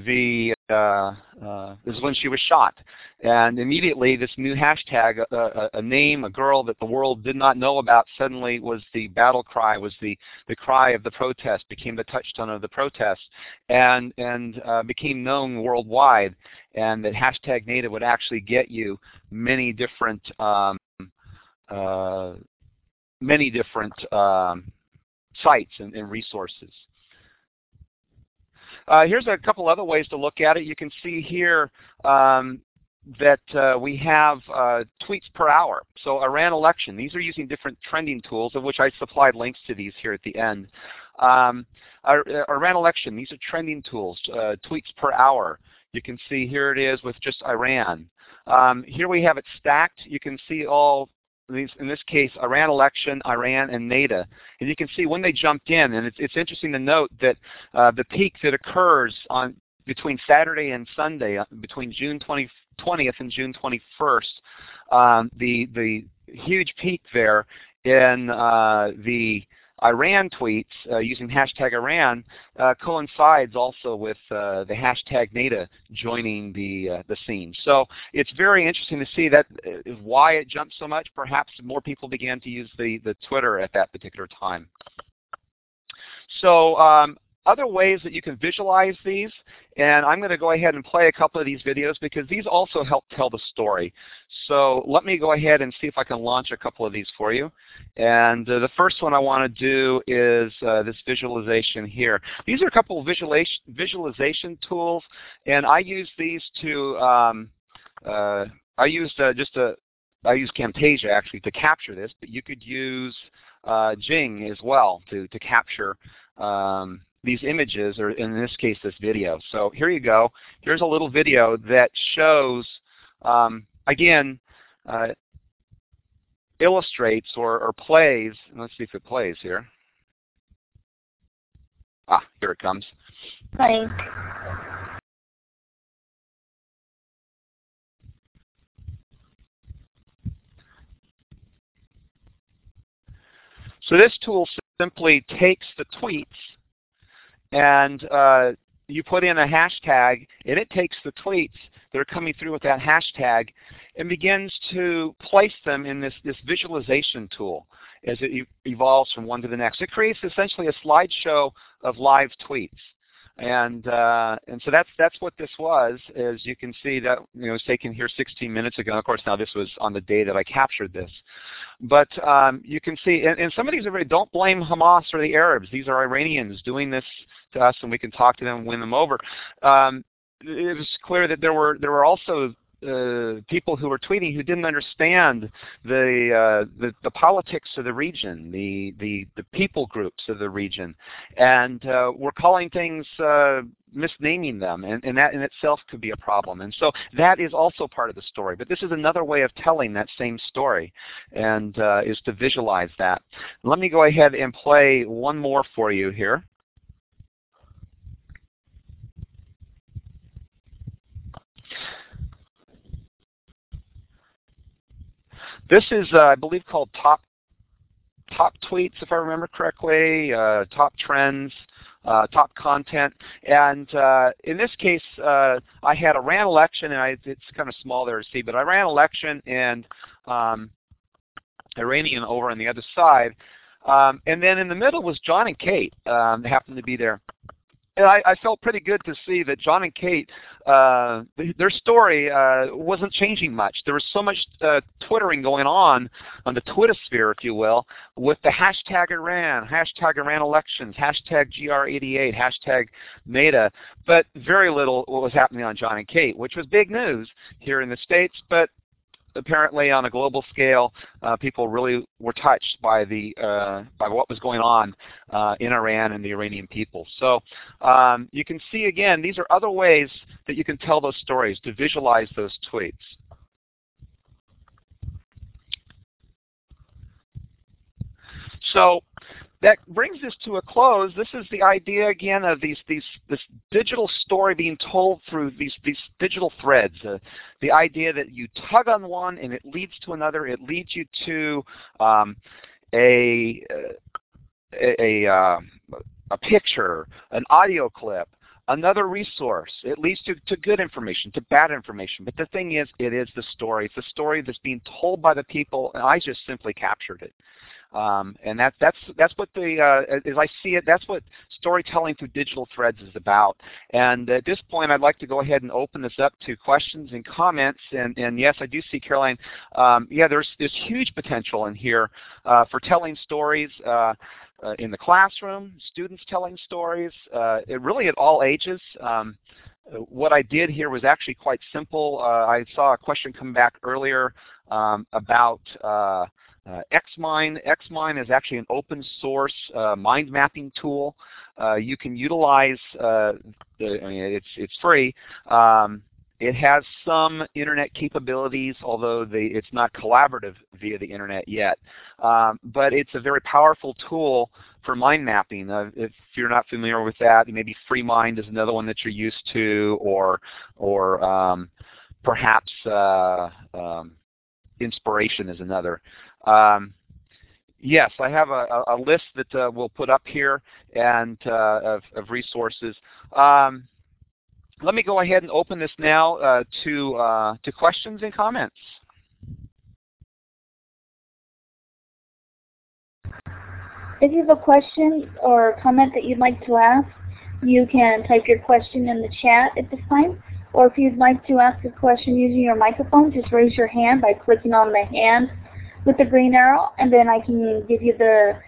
the uh, uh, this is when she was shot. And immediately this new hashtag, a, a, a, name, a girl that the world did not know about suddenly was the battle cry, was the, the cry of the protest, became the touchstone of the protest, and, and uh, became known worldwide. And that hashtag Neda would actually get you many different um, uh, many different um, sites and, and resources. Uh, here's a couple other ways to look at it. You can see here um, that uh, we have uh, tweets per hour. So Iran election, these are using different trending tools, of which I supplied links to these here at the end. Um, Iran election, these are trending tools, tweets per hour. You can see here it is with just Iran. Um, here we have it stacked. You can see all in this case, Iran election, Iran, and Neda. And you can see when they jumped in, and it's, it's interesting to note that uh, the peak that occurs on between Saturday and Sunday, uh, between June 20, 20th and June 21st, um, the, the huge peak there in uh, the Iran tweets uh, using hashtag Iran uh, coincides also with uh, the hashtag Neda joining the, the scene. So it's very interesting to see that why it jumped so much. Perhaps more people began to use the, the Twitter at that particular time. So um, other ways that you can visualize these, and I'm going to go ahead and play a couple of these videos because these also help tell the story. So let me go ahead and see if I can launch a couple of these for you. And uh, the first one I want to do is uh, this visualization here. These are a couple of visualization, visualization tools, and I use these to, um, uh, I used uh, just a, I use Camtasia actually to capture this, but you could use uh, Jing as well to, to capture um, these images, or in this case, this video. So here you go. Here's a little video that shows, um, again, uh, illustrates or, or plays. Let's see if it plays here. Ah, here it comes. Playing. So this tool simply takes the tweets and uh, you put in a hashtag, and it takes the tweets that are coming through with that hashtag and begins to place them in this, this visualization tool as it evolves from one to the next. It creates essentially a slideshow of live tweets. And uh, and so that's that's what this was. As you can see, that you know it was taken here 16 minutes ago. Of course, now this was on the day that I captured this. But um, you can see, and, and some of these are very. Don't blame Hamas or the Arabs. These are Iranians doing this to us, and we can talk to them and win them over. Um, it was clear that there were there were also uh, people who were tweeting who didn't understand the, uh, the, the politics of the region, the the the people groups of the region, and uh, were calling things uh, misnaming them, and, and that in itself could be a problem. And so that is also part of the story. But this is another way of telling that same story, and uh, is to visualize that. Let me go ahead and play one more for you here. This is, uh, I believe, called top top tweets, if I remember correctly, uh, top trends, uh, top content. And uh, in this case, uh, I had Iran election, and I, it's kind of small there to see, but Iran election and um, Iranian over on the other side. Um, and then in the middle was Jon and Kate um, happened to be there and I, I, felt pretty good to see that Jon and Kate, uh, their story uh, wasn't changing much. There was so much uh, twittering going on on the Twitter sphere, if you will, with the hashtag Iran, hashtag Iran elections, hashtag GR88, hashtag Neda, but very little what was happening on Jon and Kate, which was big news here in the States, but apparently on a global scale, uh, people really were touched by the uh, by what was going on uh, in Iran and the Iranian people. So um, you can see again, these are other ways that you can tell those stories to visualize those tweets. So that brings this to a close. This is the idea again of these these this digital story being told through these these digital threads. Uh, the idea that you tug on one and it leads to another. It leads you to um, a a a, uh, a picture, an audio clip, another resource. It leads to, to good information, to bad information. But the thing is, it is the story. It's the story that's being told by the people, and I just simply captured it. Um, and that, that's that's what the uh, as I see it, that's what storytelling through digital threads is about. And at this point, I'd like to go ahead and open this up to questions and comments. And, and yes, I do see Caroline. Um, yeah, there's there's huge potential in here uh, for telling stories. Uh, uh, in the classroom, students telling stories, uh, it really at all ages. Um, what I did here was actually quite simple. Uh, I saw a question come back earlier um, about uh, uh, XMind, XMind is actually an open source uh, mind mapping tool. Uh, you can utilize, uh, the, I mean, it's, it's free. Um, it has some internet capabilities, although it's not collaborative via the internet yet. Um, but it's a very powerful tool for mind mapping. Uh, if you're not familiar with that, maybe FreeMind is another one that you're used to, or, or um, perhaps uh, um, Inspiration is another. Um, yes, I have a, a list that uh, we'll put up here and uh, of, of, resources. Um, let me go ahead and open this now uh, to, uh, to questions and comments. If you have a question or comment that you'd like to ask, you can type your question in the chat at this time. Or if you'd like to ask a question using your microphone, just raise your hand by clicking on the hand with the green arrow, and then I can give you the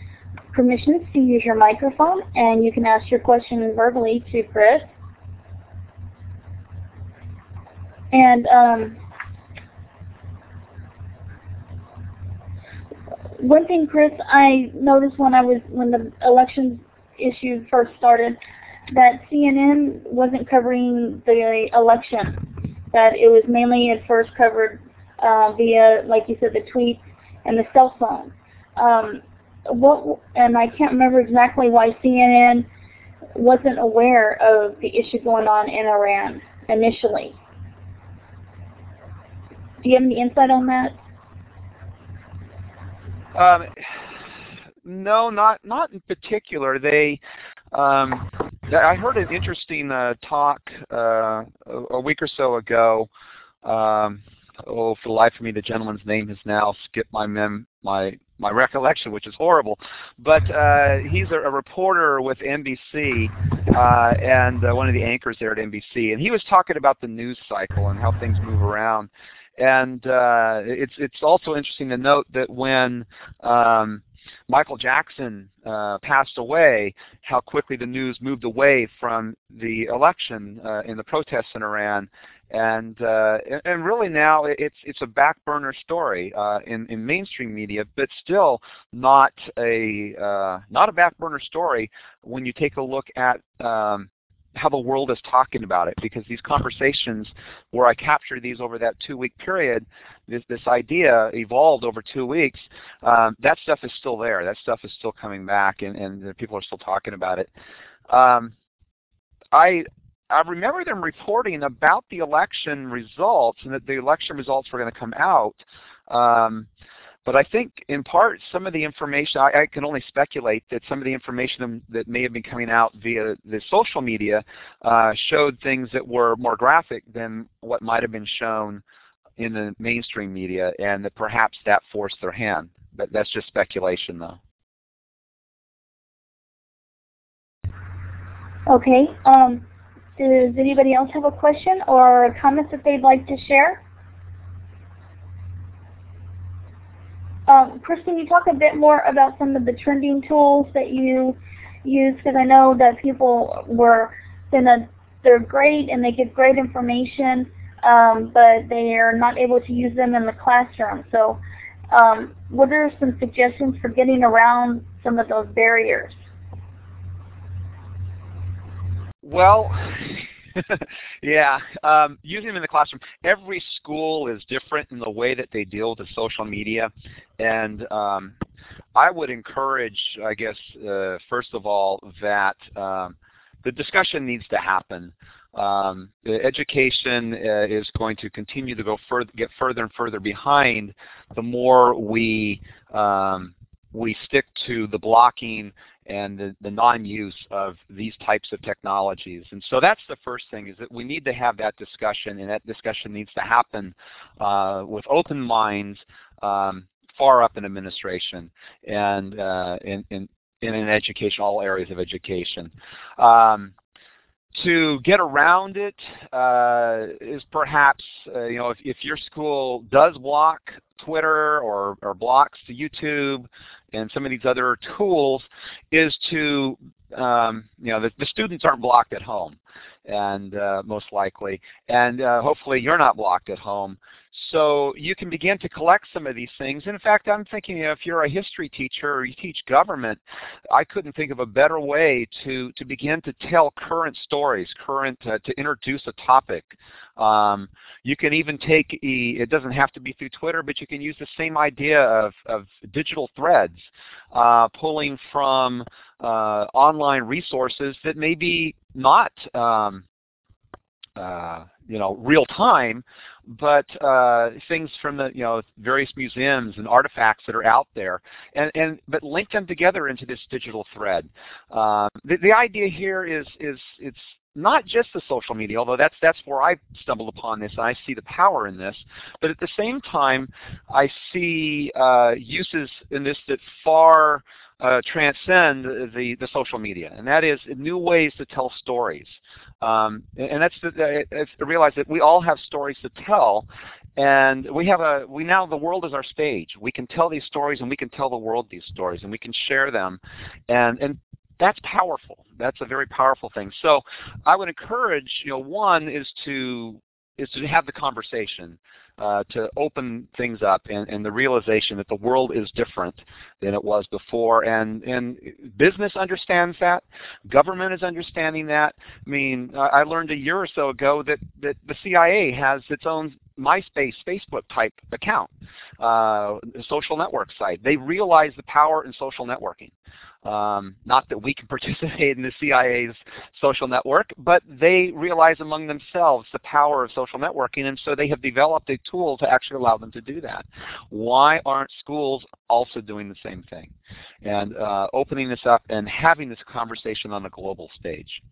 permissions to use your microphone, and you can ask your question verbally to Chris. And um, one thing, Chris, I noticed when I was when the election issue first started, that CNN wasn't covering the election. That it was mainly at first covered uh, via, like you said, the tweets and the cell phone. Um, what and I can't remember exactly why CNN wasn't aware of the issue going on in Iran initially. Do you have any insight on that? Um, no, not not in particular. They um, I heard an interesting uh, talk uh, a week or so ago. Um, oh, for the life of me, the gentleman's name has now skipped my mem my my recollection, which is horrible. But uh, he's a, a, reporter with NBC uh, and uh, one of the anchors there at NBC, and he was talking about the news cycle and how things move around. And uh, it's it's also interesting to note that when um, Michael Jackson uh, passed away, how quickly the news moved away from the election uh, in the protests in Iran. And uh, and really now it's it's a back burner story uh, in in mainstream media, but still not a uh, not a back burner story when you take a look at um, how the world is talking about it. Because these conversations, where I captured these over that two-week period, this this idea evolved over two weeks. Um, that stuff is still there. That stuff is still coming back, and and people are still talking about it. Um, I I remember them reporting about the election results and that the election results were going to come out. Um, but I think in part some of the information, I, I, can only speculate that some of the information that may have been coming out via the social media uh, showed things that were more graphic than what might have been shown in the mainstream media and that perhaps that forced their hand. But that's just speculation though. Okay. Um, does anybody else have a question or comments that they'd like to share? Um, Chris, can you talk a bit more about some of the trending tools that you use? Because I know that people were, a, they're great and they give great information, um, but they are not able to use them in the classroom. So um, what are some suggestions for getting around some of those barriers? Well, yeah, um, using them in the classroom. Every school is different in the way that they deal with social media, and um, I would encourage, I guess, uh, first of all, that um, the discussion needs to happen. Um, education uh, is going to continue to go further, get further and further behind the more we um, we stick to the blocking and the, the non-use of these types of technologies. And so that's the first thing is that we need to have that discussion and that discussion needs to happen uh, with open minds um, far up in administration and uh, in, in, in education, all areas of education. Um, to get around it uh, is perhaps, uh, you know, if, if, your school does block Twitter or, or blocks to YouTube and some of these other tools, is to, um, you know, the, the, students aren't blocked at home, and uh, most likely, and uh, hopefully you're not blocked at home. So you can begin to collect some of these things. In fact, I'm thinking if you're a history teacher or you teach government, I couldn't think of a better way to, to begin to tell current stories, current uh, to introduce a topic. Um, you can even take, it doesn't have to be through Twitter, but you can use the same idea of, of digital threads, uh, pulling from uh, online resources that may be not um, you know, real time, but uh, things from the you know various museums and artifacts that are out there, and and but link them together into this digital thread. Uh, the, the idea here is is it's not just the social media, although that's that's where I stumbled upon this and I see the power in this. But at the same time, I see uh, uses in this that far uh, transcend the, the social media, and that is new ways to tell stories. Um, and that's the, it's to realize that we all have stories to tell, and we have a we now the world is our stage. We can tell these stories, and we can tell the world these stories, and we can share them, and and that's powerful. That's a very powerful thing. So I would encourage, you know, one is to is to have the conversation, uh, to open things up, and, and, the realization that the world is different than it was before, and and business understands that, government is understanding that. I mean, I learned a year or so ago that that the CIA has its own MySpace, Facebook type account, uh, social network site. They realize the power in social networking. Um, not that we can participate in the CIA's social network, but they realize among themselves the power of social networking, and so they have developed a tool to actually allow them to do that. Why aren't schools also doing the same thing? And uh, opening this up and having this conversation on a global stage.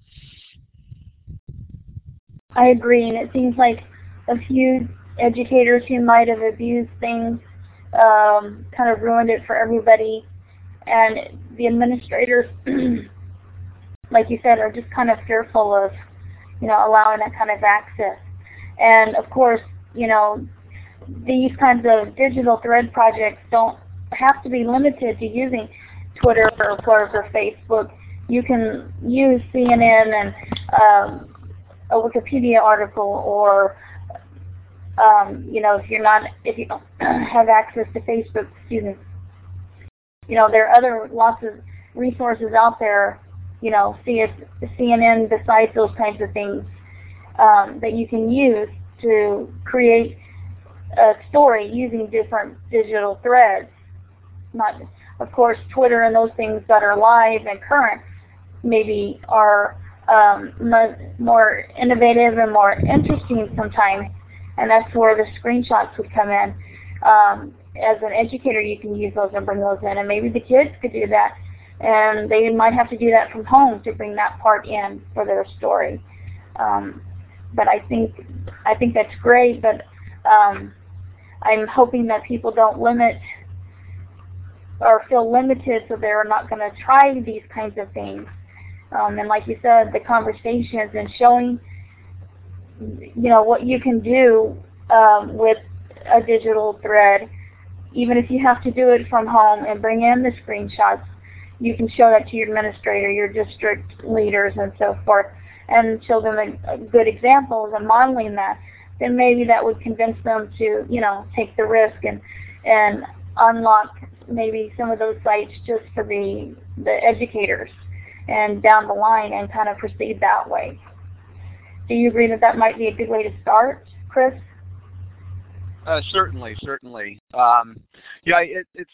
I agree, and it seems like a few educators who might have abused things um, kind of ruined it for everybody. And the administrators, like you said, are just kind of fearful of, you know, allowing that kind of access. And of course, you know, these kinds of digital thread projects don't have to be limited to using Twitter or, or Facebook. You can use CNN and um, a Wikipedia article or um, you know, if you're not, if you don't have access to Facebook students, you know, there are other lots of resources out there, you know, CNN besides those kinds of things um, that you can use to create a story using different digital threads. Not, of course, Twitter and those things that are live and current maybe are um, more innovative and more interesting sometimes and that's where the screenshots would come in. Um, as an educator, you can use those and bring those in, and maybe the kids could do that, and they might have to do that from home to bring that part in for their story. Um, but I think I think that's great, but um, I'm hoping that people don't limit or feel limited so they're not going to try these kinds of things. Um, and like you said, the conversations and showing you know, what you can do um, with a digital thread, even if you have to do it from home and bring in the screenshots, you can show that to your administrator, your district leaders, and so forth, and show them a, a good examples and modeling that. Then maybe that would convince them to, you know, take the risk and and unlock maybe some of those sites just for the the educators and down the line and kind of proceed that way. Do you agree that that might be a good way to start, Chris? Uh, certainly, certainly. Um, yeah, it, it's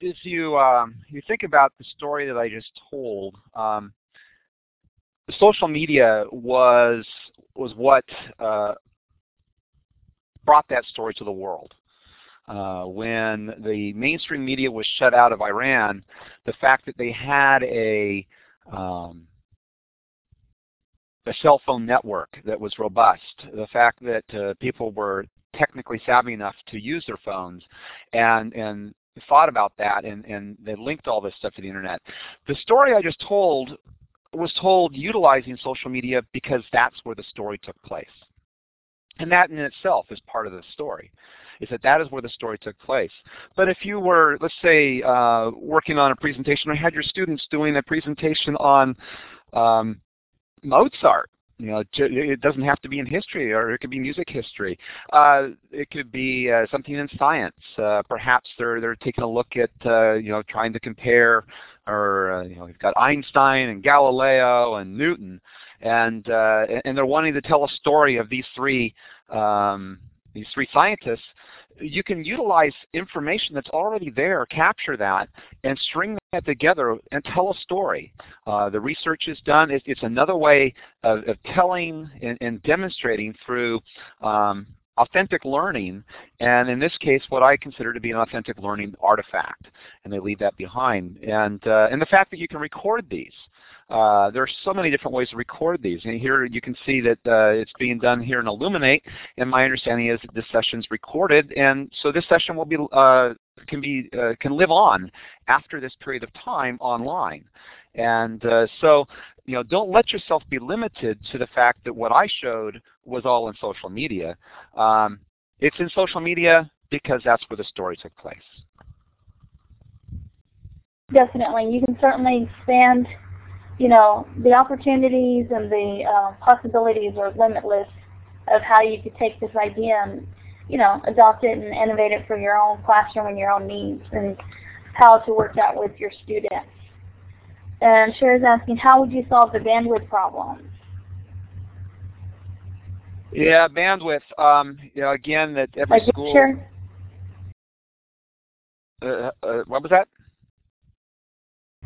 if you um, you think about the story that I just told, um, social media was was what uh, brought that story to the world. Uh, when the mainstream media was shut out of Iran, the fact that they had a um, a cell phone network that was robust, the fact that uh, people were technically savvy enough to use their phones and, and thought about that and, and they linked all this stuff to the internet. The story I just told was told utilizing social media because that's where the story took place. And that in itself is part of the story, is that that is where the story took place. But if you were, let's say, uh, working on a presentation, or had your students doing a presentation on um, Mozart. You know, it doesn't have to be in history, or it could be music history. Uh, it could be uh, something in science. Uh, perhaps they're they're taking a look at uh, you know trying to compare, or uh, you know you've got Einstein and Galileo and Newton, and uh, and they're wanting to tell a story of these three um, these three scientists you can utilize information that's already there, capture that, and string that together and tell a story. Uh, the research is done. It, it's another way of, of telling and, and, demonstrating through um, authentic learning, and in this case, what I consider to be an authentic learning artifact, and they leave that behind. And, uh, and the fact that you can record these. Uh, there are so many different ways to record these. And here you can see that uh, it's being done here in Elluminate, and my understanding is that this session is recorded, and so this session will be uh, can be uh, can live on after this period of time online. And uh, so, you know, don't let yourself be limited to the fact that what I showed was all in social media. Um, it's in social media because that's where the story took place. Definitely. You can certainly expand, you know, the opportunities and the uh, possibilities are limitless of how you could take this idea and, you know, adopt it and innovate it for your own classroom and your own needs and how to work that with your students. And Cher is asking, how would you solve the bandwidth problem? Yeah, bandwidth. Um, you know, again, that every like school. Sure. Uh, uh, what was that?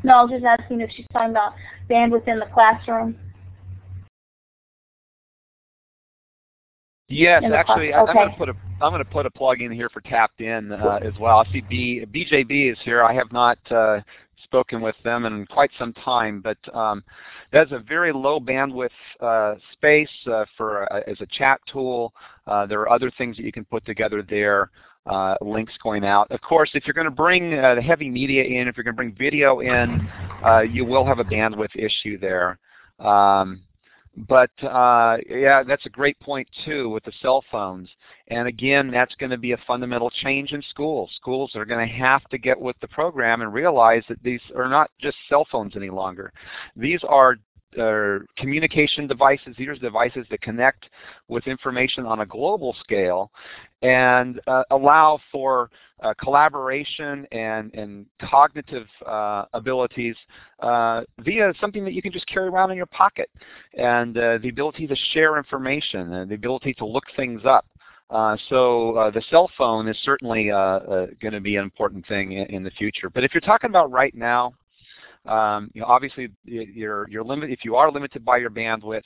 No, I was just asking if she's talking about bandwidth in the classroom. Yes, actually, I- I'm going to put a I'm going to put a plug in here for Tapped In uh, as well. I see B, BJB is here. I have not uh, spoken with them in quite some time, but um, that's a very low bandwidth uh, space uh, for uh, as a chat tool. Uh, there are other things that you can put together there. Uh, links going out. Of course, if you're going to bring uh, the heavy media in, if you're going to bring video in, uh, you will have a bandwidth issue there. Um, but uh, yeah, that's a great point too with the cell phones. And again, that's going to be a fundamental change in schools. Schools are going to have to get with the program and realize that these are not just cell phones any longer. These are communication devices. These are devices that connect with information on a global scale and uh, allow for collaboration and, and cognitive uh, abilities uh, via something that you can just carry around in your pocket and uh, the ability to share information and the ability to look things up. Uh, so uh, the cell phone is certainly uh, uh, going to be an important thing in, in, the future. But if you're talking about right now, um, you know, obviously you're, you're limit, if you are limited by your bandwidth,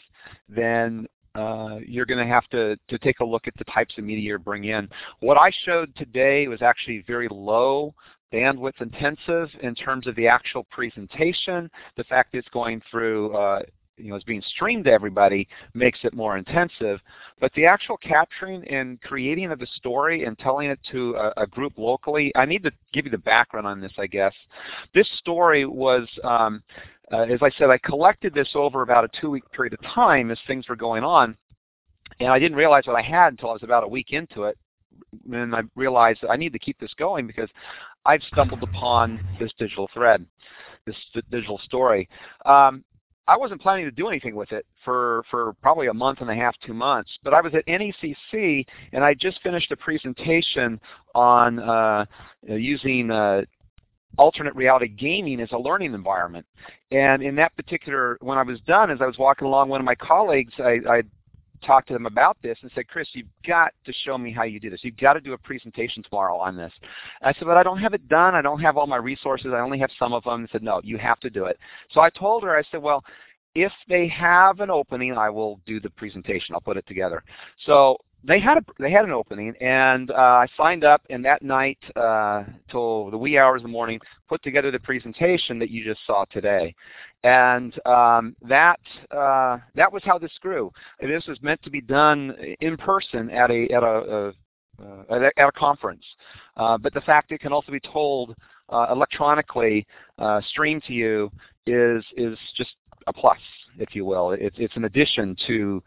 then uh, you're going to have to, take a look at the types of media you bring in. What I showed today was actually very low bandwidth intensive in terms of the actual presentation. The fact that it's going through uh, you know, is being streamed to everybody makes it more intensive. But the actual capturing and creating of the story and telling it to a, a group locally, I need to give you the background on this, I guess. This story was, um, as I said, I collected this over about a two-week period of time as things were going on. And I didn't realize what I had until I was about a week into it. And I realized that I need to keep this going because I've stumbled upon this digital thread, this digital story. Um, I wasn't planning to do anything with it for, for probably a month and a half, two months. But I was at NECC and I just finished a presentation on uh, using uh, alternate reality gaming as a learning environment. And in that particular, when I was done, as I was walking along, one of my colleagues, I, I talked to them about this and said, Chris, you've got to show me how you do this. You've got to do a presentation tomorrow on this. And I said, but I don't have it done. I don't have all my resources. I only have some of them. And said, no, you have to do it. So I told her, I said, well, if they have an opening, I will do the presentation. I'll put it together. So they had a, they had an opening, and uh, I signed up, and that night uh, till the wee hours of the morning, put together the presentation that you just saw today, and um, that uh, that was how this grew. This was meant to be done in person at a at a, a uh, at, a, conference, uh, but the fact it can also be told uh, electronically, streamed to you, is is just a plus, if you will. It's it's an addition to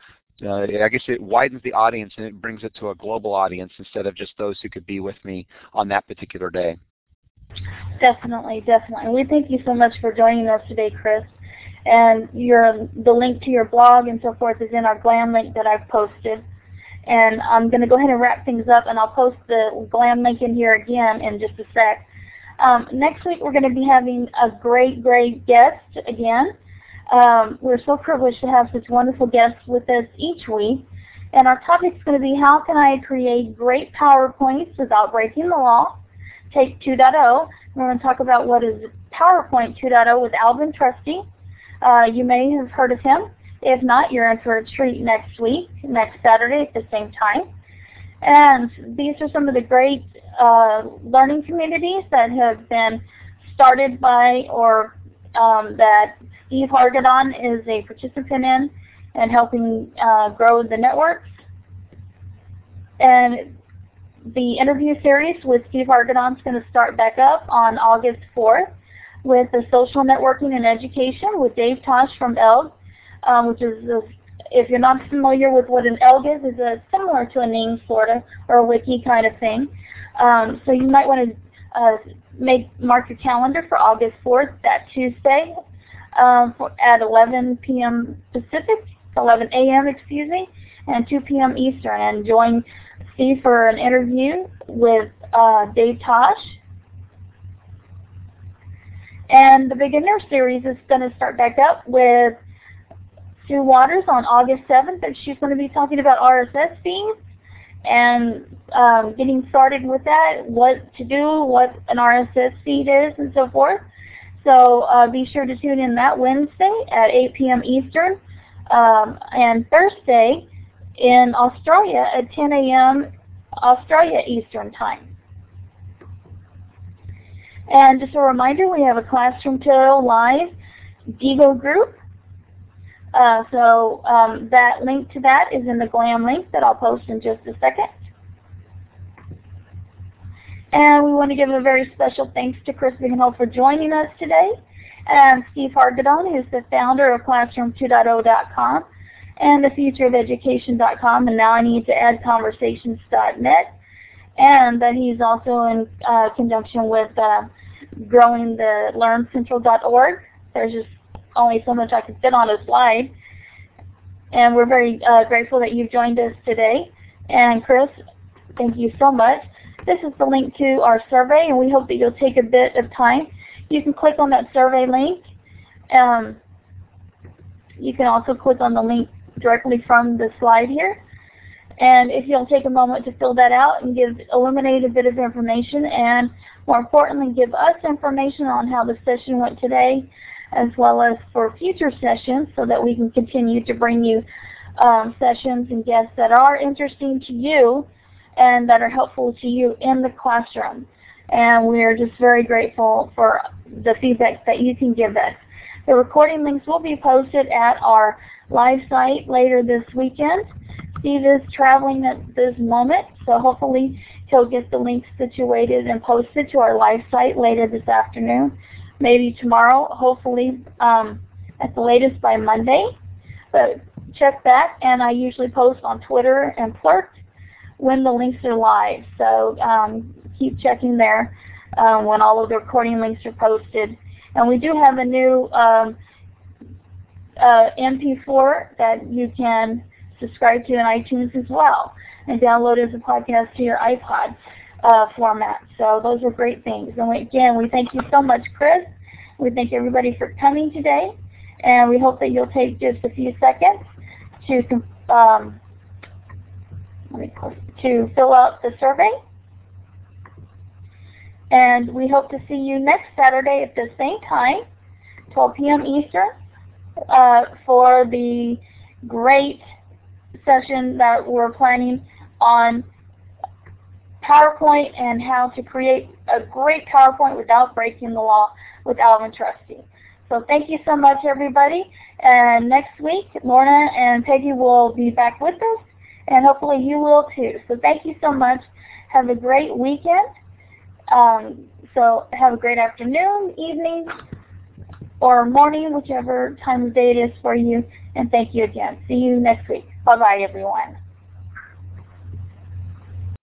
uh, I guess it widens the audience and it brings it to a global audience instead of just those who could be with me on that particular day. Definitely, definitely. We thank you so much for joining us today, Chris. And your the link to your blog and so forth is in our GLAM link that I've posted. And I'm going to go ahead and wrap things up, and I'll post the GLAM link in here again in just a sec. Um, next week we're going to be having a great, great guest again. Um, we're so privileged to have such wonderful guests with us each week. And our topic is going to be how can I create great PowerPoints without breaking the law? Take 2.0. We're going to talk about what is PowerPoint 2.0 with Alvin Trusty. Uh, you may have heard of him. If not, you're in for a treat next week, next Saturday at the same time. And these are some of the great uh, learning communities that have been started by or um, that Steve Hargadon is a participant in and helping uh, grow the networks. And the interview series with Steve Hargadon is going to start back up on August 4th with the social networking and education with Dave Tosh from Elgg, um, which is, a, if you're not familiar with what an Elgg is, is a, similar to a Ning sort of, or a wiki kind of thing. Um, so you might want to uh, make mark your calendar for August 4th, that Tuesday, um, at 11 p.m. Pacific, 11 a.m. excuse me, and 2 p.m. Eastern, and join Steve for an interview with uh, Dave Tosh. And the beginner series is going to start back up with Sue Waters on August 7th, and she's going to be talking about RSS feeds and um, getting started with that, what to do, what an RSS feed is, and so forth. So uh, be sure to tune in that Wednesday at 8 p.m. Eastern um, and Thursday in Australia at 10 a.m. Australia Eastern Time. And just a reminder, we have a Classroom 2.0 Live Diigo group. Uh, so um, that link to that is in the GLAM link that I'll post in just a second. And we want to give a very special thanks to Chris Bigenho for joining us today, and Steve Hargadon, who's the founder of Classroom2.0.com and thefutureofeducation.com, and now I need to add conversations.net, and that he's also in uh, conjunction with uh, growing the learncentral.org. There's just only so much I can fit on a slide. And we're very uh, grateful that you've joined us today. And Chris, thank you so much. This is the link to our survey, and we hope that you'll take a bit of time. You can click on that survey link. Um, you can also click on the link directly from the slide here. And if you'll take a moment to fill that out and give Elluminate a bit of information and more importantly give us information on how the session went today as well as for future sessions so that we can continue to bring you um, sessions and guests that are interesting to you and that are helpful to you in the classroom. And we're just very grateful for the feedback that you can give us. The recording links will be posted at our live site later this weekend. Steve is traveling at this moment, so hopefully he'll get the links situated and posted to our live site later this afternoon maybe tomorrow, hopefully um, at the latest by Monday. But check that, and I usually post on Twitter and Plurk when the links are live. So um, keep checking there um, when all of the recording links are posted. And we do have a new um, uh, MP4 that you can subscribe to in iTunes as well and download as a podcast to your iPod uh, format. So those are great things. And again, we thank you so much, Chris. We thank everybody for coming today. And we hope that you'll take just a few seconds to um, to fill out the survey. And we hope to see you next Saturday at the same time, 12 p.m. Eastern, uh, for the great session that we're planning on PowerPoint and how to create a great PowerPoint without breaking the law with Alvin Trusty. So thank you so much, everybody. And next week, Lorna and Peggy will be back with us, and hopefully you will too. So thank you so much. Have a great weekend. Um, so have a great afternoon, evening, or morning, whichever time of day it is for you. And thank you again. See you next week. Bye-bye, everyone.